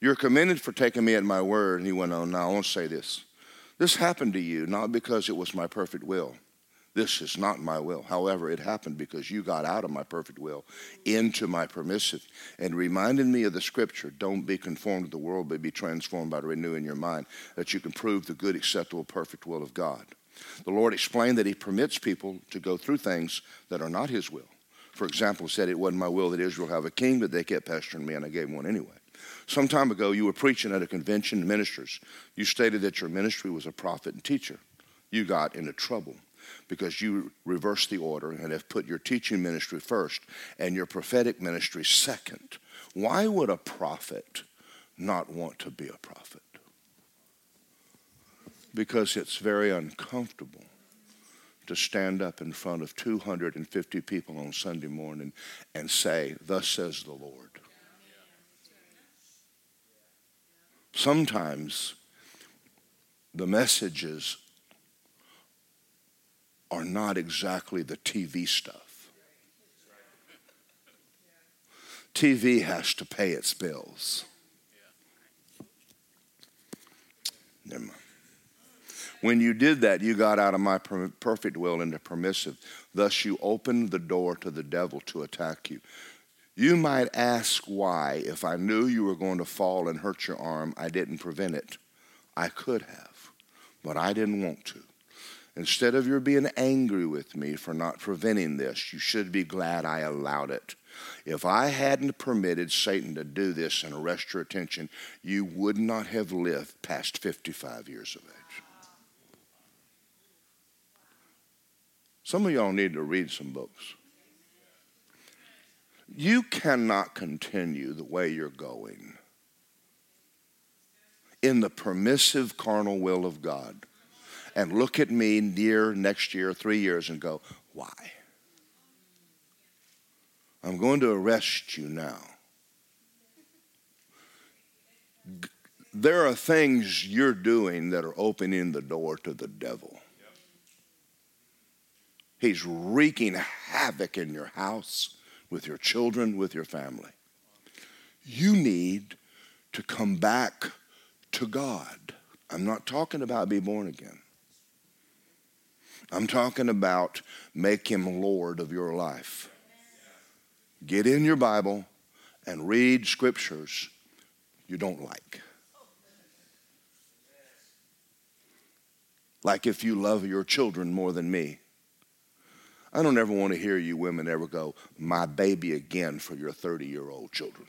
You're commended for taking me at my word. And he went on, Now I want to say this. This happened to you not because it was my perfect will this is not my will. However, it happened because you got out of my perfect will into my permissive and reminded me of the scripture don't be conformed to the world, but be transformed by renewing your mind, that you can prove the good, acceptable, perfect will of God. The Lord explained that He permits people to go through things that are not His will. For example, said it wasn't my will that Israel have a king, but they kept pestering me, and I gave one anyway. Some time ago, you were preaching at a convention, of ministers. You stated that your ministry was a prophet and teacher. You got into trouble because you reversed the order and have put your teaching ministry first and your prophetic ministry second. Why would a prophet not want to be a prophet? Because it's very uncomfortable to stand up in front of 250 people on Sunday morning and say, Thus says the Lord. Sometimes the messages are not exactly the TV stuff. TV has to pay its bills. Never mind. When you did that, you got out of my perfect will into permissive. Thus, you opened the door to the devil to attack you. You might ask why, if I knew you were going to fall and hurt your arm, I didn't prevent it. I could have, but I didn't want to. Instead of your being angry with me for not preventing this, you should be glad I allowed it. If I hadn't permitted Satan to do this and arrest your attention, you would not have lived past 55 years of age. Some of y'all need to read some books. You cannot continue the way you're going in the permissive carnal will of God and look at me near next year, three years, and go, why? I'm going to arrest you now. There are things you're doing that are opening the door to the devil. He's wreaking havoc in your house, with your children, with your family. You need to come back to God. I'm not talking about be born again. I'm talking about make him Lord of your life. Get in your Bible and read scriptures you don't like. Like if you love your children more than me. I don't ever want to hear you women ever go, my baby again for your 30 year old children.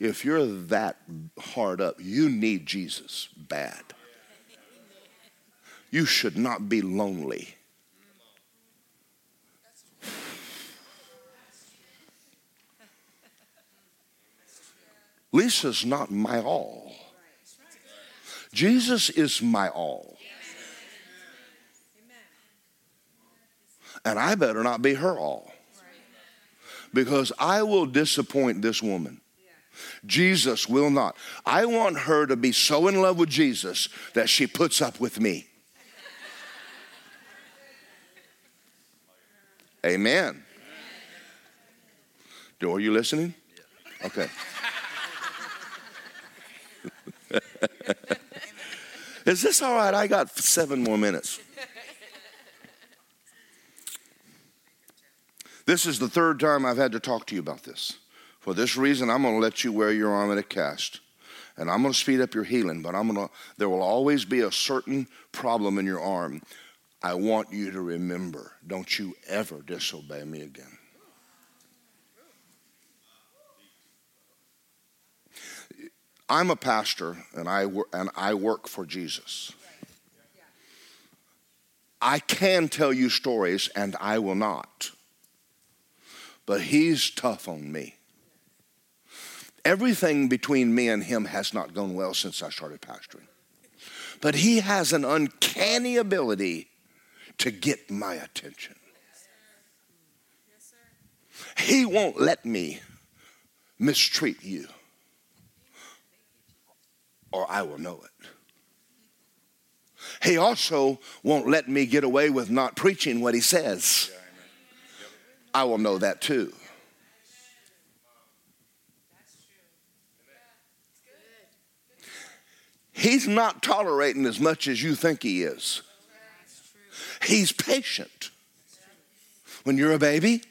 If you're that hard up, you need Jesus bad. You should not be lonely. Lisa's not my all. Jesus is my all. And I better not be her all. Because I will disappoint this woman. Jesus will not. I want her to be so in love with Jesus that she puts up with me. Amen. Do are you listening? Okay. Is this all right? I got seven more minutes. This is the third time I've had to talk to you about this. For this reason, I'm going to let you wear your arm in a cast. And I'm going to speed up your healing, but I'm going to, there will always be a certain problem in your arm. I want you to remember don't you ever disobey me again. I'm a pastor and I, and I work for Jesus. I can tell you stories and I will not. But he's tough on me. Everything between me and him has not gone well since I started pastoring. But he has an uncanny ability to get my attention. He won't let me mistreat you, or I will know it. He also won't let me get away with not preaching what he says. I will know that too. He's not tolerating as much as you think he is. He's patient. When you're a baby,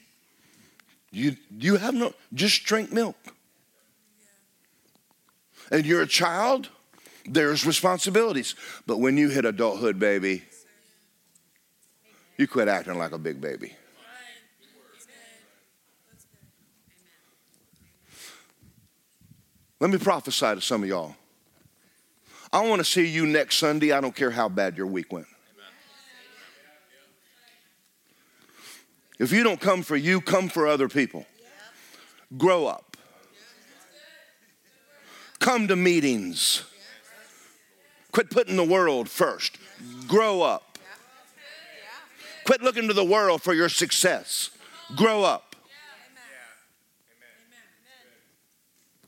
you, you have no, just drink milk. And you're a child, there's responsibilities. But when you hit adulthood, baby, you quit acting like a big baby. Let me prophesy to some of y'all. I want to see you next Sunday. I don't care how bad your week went. If you don't come for you, come for other people. Grow up. Come to meetings. Quit putting the world first. Grow up. Quit looking to the world for your success. Grow up.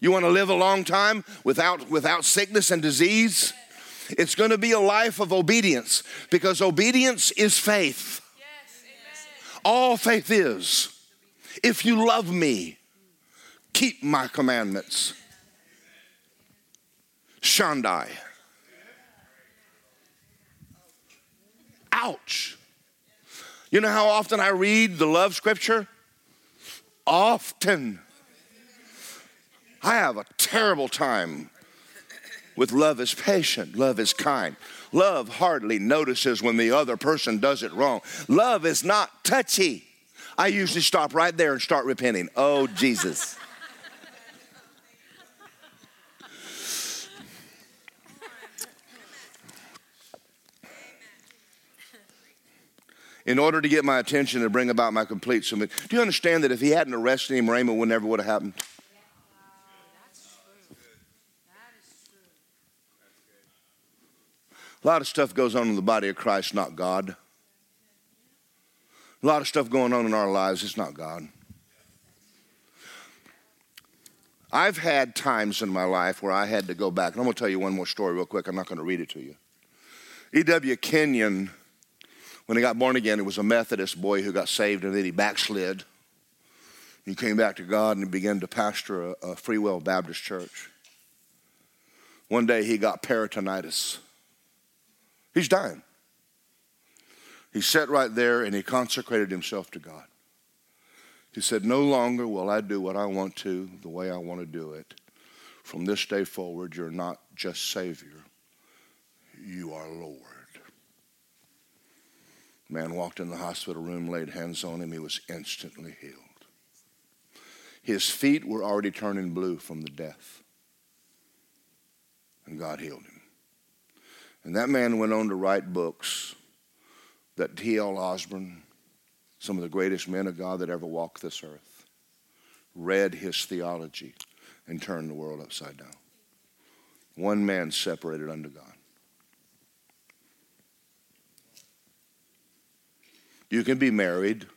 You want to live a long time without, without sickness and disease? It's going to be a life of obedience because obedience is faith. All faith is if you love me, keep my commandments. Shandai. Ouch. You know how often I read the love scripture? Often. I have a terrible time with love is patient, love is kind. Love hardly notices when the other person does it wrong. Love is not touchy. I usually stop right there and start repenting. Oh, Jesus. in order to get my attention and bring about my complete submission. Do you understand that if he hadn't arrested him, Rhema would never would have happened? A lot of stuff goes on in the body of Christ, not God. A lot of stuff going on in our lives, it's not God. I've had times in my life where I had to go back, and I'm going to tell you one more story real quick. I'm not going to read it to you. E.W. Kenyon, when he got born again, he was a Methodist boy who got saved and then he backslid. He came back to God and he began to pastor a, a Free Will Baptist church. One day he got peritonitis. He's dying. He sat right there and he consecrated himself to God. He said, No longer will I do what I want to the way I want to do it. From this day forward, you're not just Savior, you are Lord. Man walked in the hospital room, laid hands on him, he was instantly healed. His feet were already turning blue from the death, and God healed him. And that man went on to write books that T.L. Osborn, some of the greatest men of God that ever walked this earth, read his theology and turned the world upside down. One man separated unto God. You can be married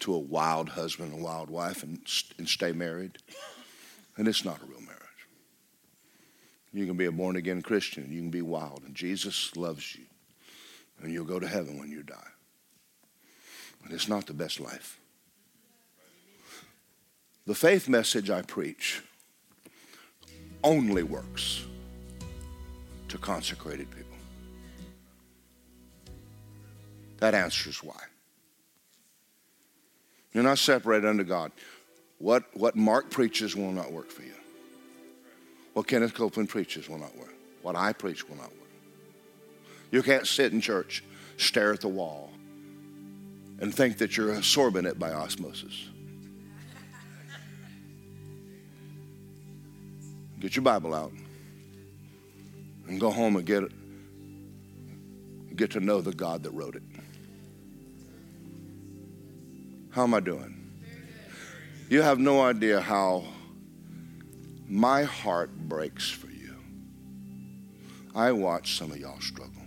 to a wild husband and wild wife and, and stay married, and it's not a real. You can be a born again Christian. You can be wild. And Jesus loves you. And you'll go to heaven when you die. But it's not the best life. The faith message I preach only works to consecrated people. That answers why. You're not separated unto God. What, what Mark preaches will not work for you. What Kenneth Copeland preaches will not work. What I preach will not work. You can't sit in church, stare at the wall, and think that you're absorbing it by osmosis. Get your Bible out and go home and get get to know the God that wrote it. How am I doing? You have no idea how my heart breaks for you. I watch some of y'all struggle.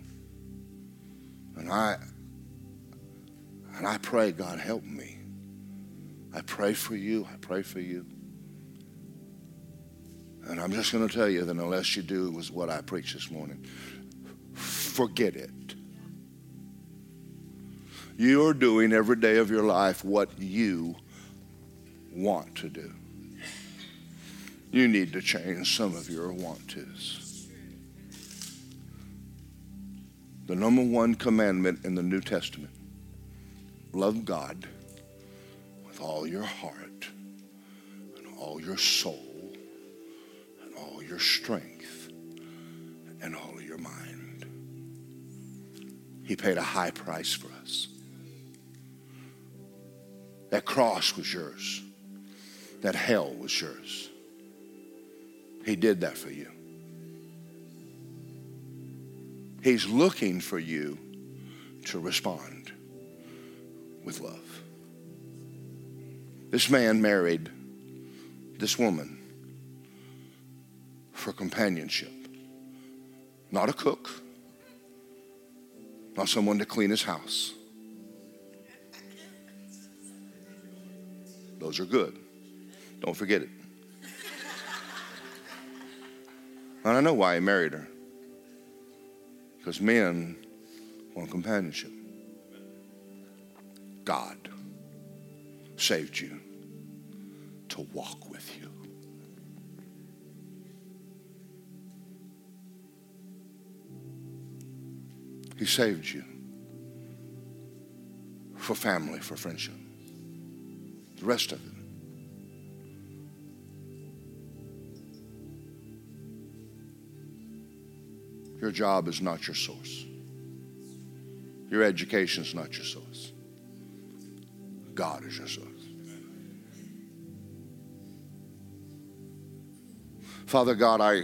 And I and I pray, God help me. I pray for you. I pray for you. And I'm just going to tell you that unless you do was what I preached this morning, forget it. You're doing every day of your life what you want to do. You need to change some of your want tos. The number one commandment in the New Testament love God with all your heart and all your soul and all your strength and all of your mind. He paid a high price for us. That cross was yours. That hell was yours. He did that for you. He's looking for you to respond with love. This man married this woman for companionship, not a cook, not someone to clean his house. Those are good. Don't forget it. And I know why he married her. Because men want companionship. God saved you to walk with you. He saved you for family, for friendship. The rest of it. Your job is not your source. Your education is not your source. God is your source. Father God, I,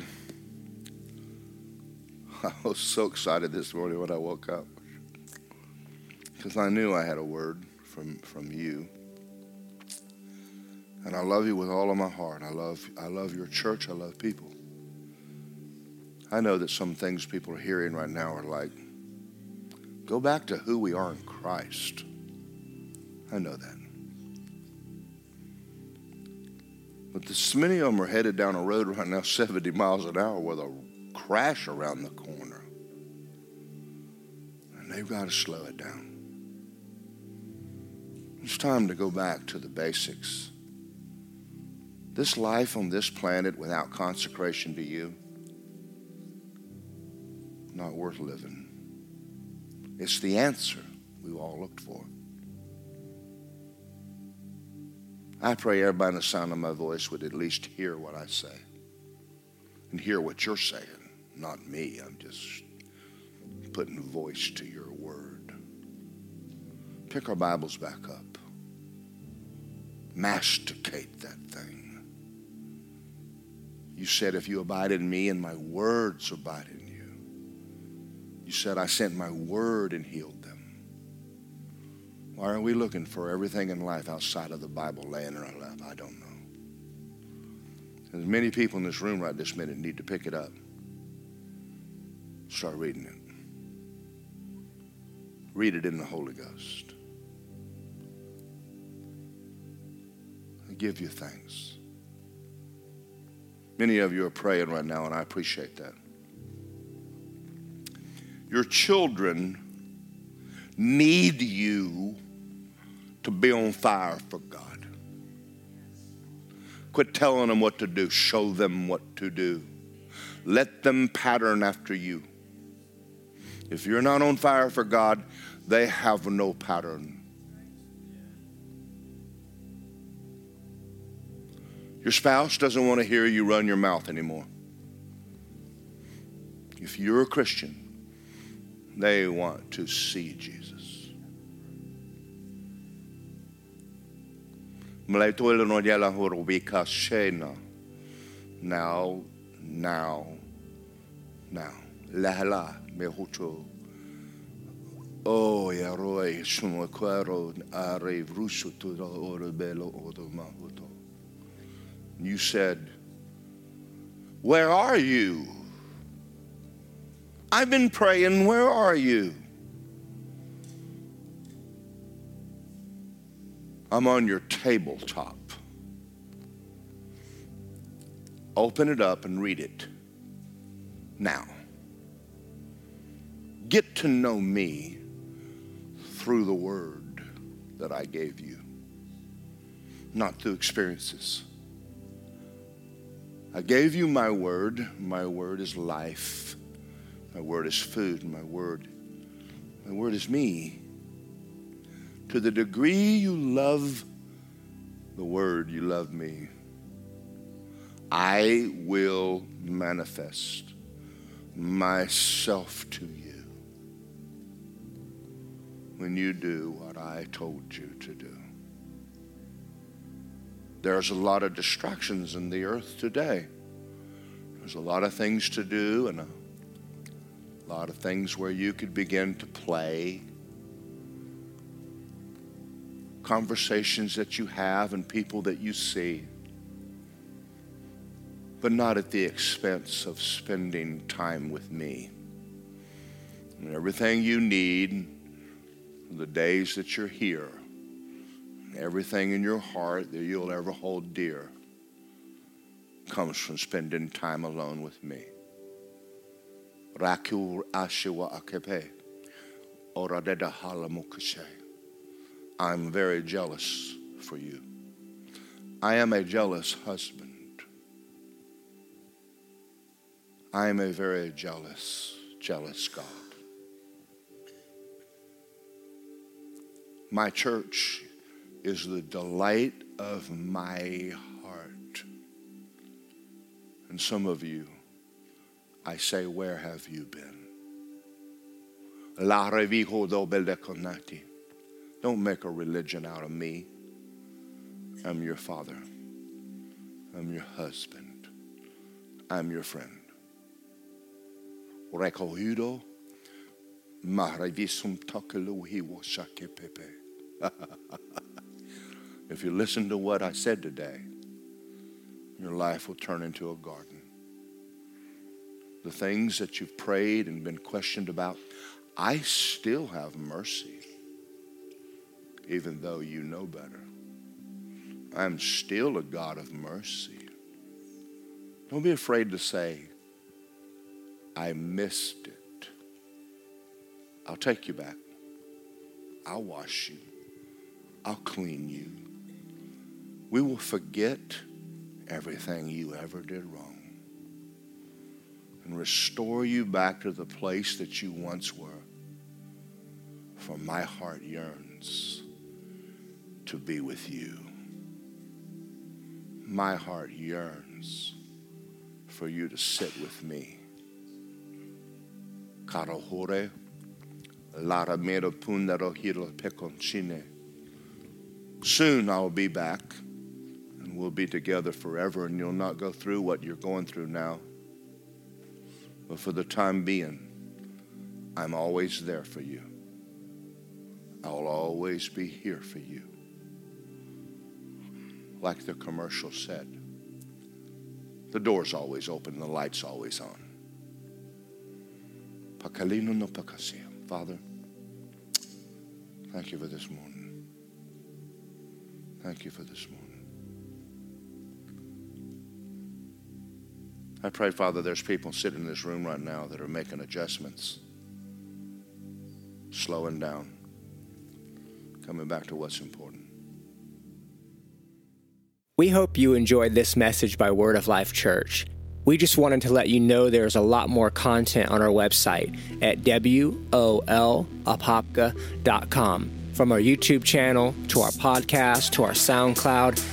I was so excited this morning when I woke up because I knew I had a word from, from you. And I love you with all of my heart. I love, I love your church. I love people. I know that some things people are hearing right now are like, go back to who we are in Christ. I know that. But this, many of them are headed down a road right now 70 miles an hour with a crash around the corner. And they've got to slow it down. It's time to go back to the basics. This life on this planet without consecration to you, not worth living. It's the answer we've all looked for. I pray everybody in the sound of my voice would at least hear what I say and hear what you're saying, not me. I'm just putting voice to your word. Pick our Bibles back up. Masticate that thing. You said, if you abide in me and my words abide you, said, I sent my word and healed them. Why are we looking for everything in life outside of the Bible laying in our lap? I don't know. There's many people in this room right this minute need to pick it up. Start reading it. Read it in the Holy Ghost. I give you thanks. Many of you are praying right now, and I appreciate that. Your children need you to be on fire for God. Quit telling them what to do, show them what to do. Let them pattern after you. If you're not on fire for God, they have no pattern. Your spouse doesn't want to hear you run your mouth anymore. If you're a Christian, they want to see Jesus. Now, now, now. Lahala mehucho. Oh, yaroi sumo quero are vrusu to the odo mahuto. You said, Where are you? I've been praying, Where are you? I'm on your tabletop. Open it up and read it now. Get to know me through the word that I gave you, not through experiences. I gave you my word. My word is life. My word is food. My word, my word is me. To the degree you love the word, you love me. I will manifest myself to you when you do what I told you to do. There's a lot of distractions in the earth today. There's a lot of things to do and a lot of things where you could begin to play. Conversations that you have and people that you see but not at the expense of spending time with me. And everything you need, the days that you're here, everything in your heart that you'll ever hold dear, comes from spending time alone with me. I'm very jealous for you. I am a jealous husband. I am a very jealous, jealous God. My church is the delight of my heart. And some of you, I say, Where have you been? La revijo dobelekonati. Don't make a religion out of me. I'm your father. I'm your husband. I'm your friend recogido maravisum pepe. If you listen to what I said today, your life will turn into a garden. The things that you've prayed and been questioned about, I still have mercy, even though you know better. I'm still a God of mercy. Don't be afraid to say, I missed it. I'll take you back. I'll wash you. I'll clean you. We will forget everything you ever did wrong and restore you back to the place that you once were. For my heart yearns to be with you. My heart yearns for you to sit with me karohore, lara mero punaro hiro peconcine. Soon I will be back and we'll be together forever and you'll not go through what you're going through now. But for the time being, I'm always there for you. I'll always be here for you. Like the commercial said, the door's always open, the light's always on. Pakalino no pakasia. Father, thank you for this morning. Thank you for this morning. I pray, Father, there's people sitting in this room right now that are making adjustments, slowing down, coming back to what's important. We hope you enjoyed this message by Word of Life Church. We just wanted to let you know there's a lot more content on our website at wolapopka.com. From our YouTube channel to our podcast to our SoundCloud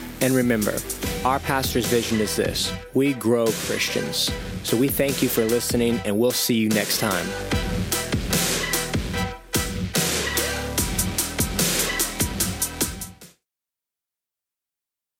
And remember, our pastor's vision is this we grow Christians. So we thank you for listening, and we'll see you next time.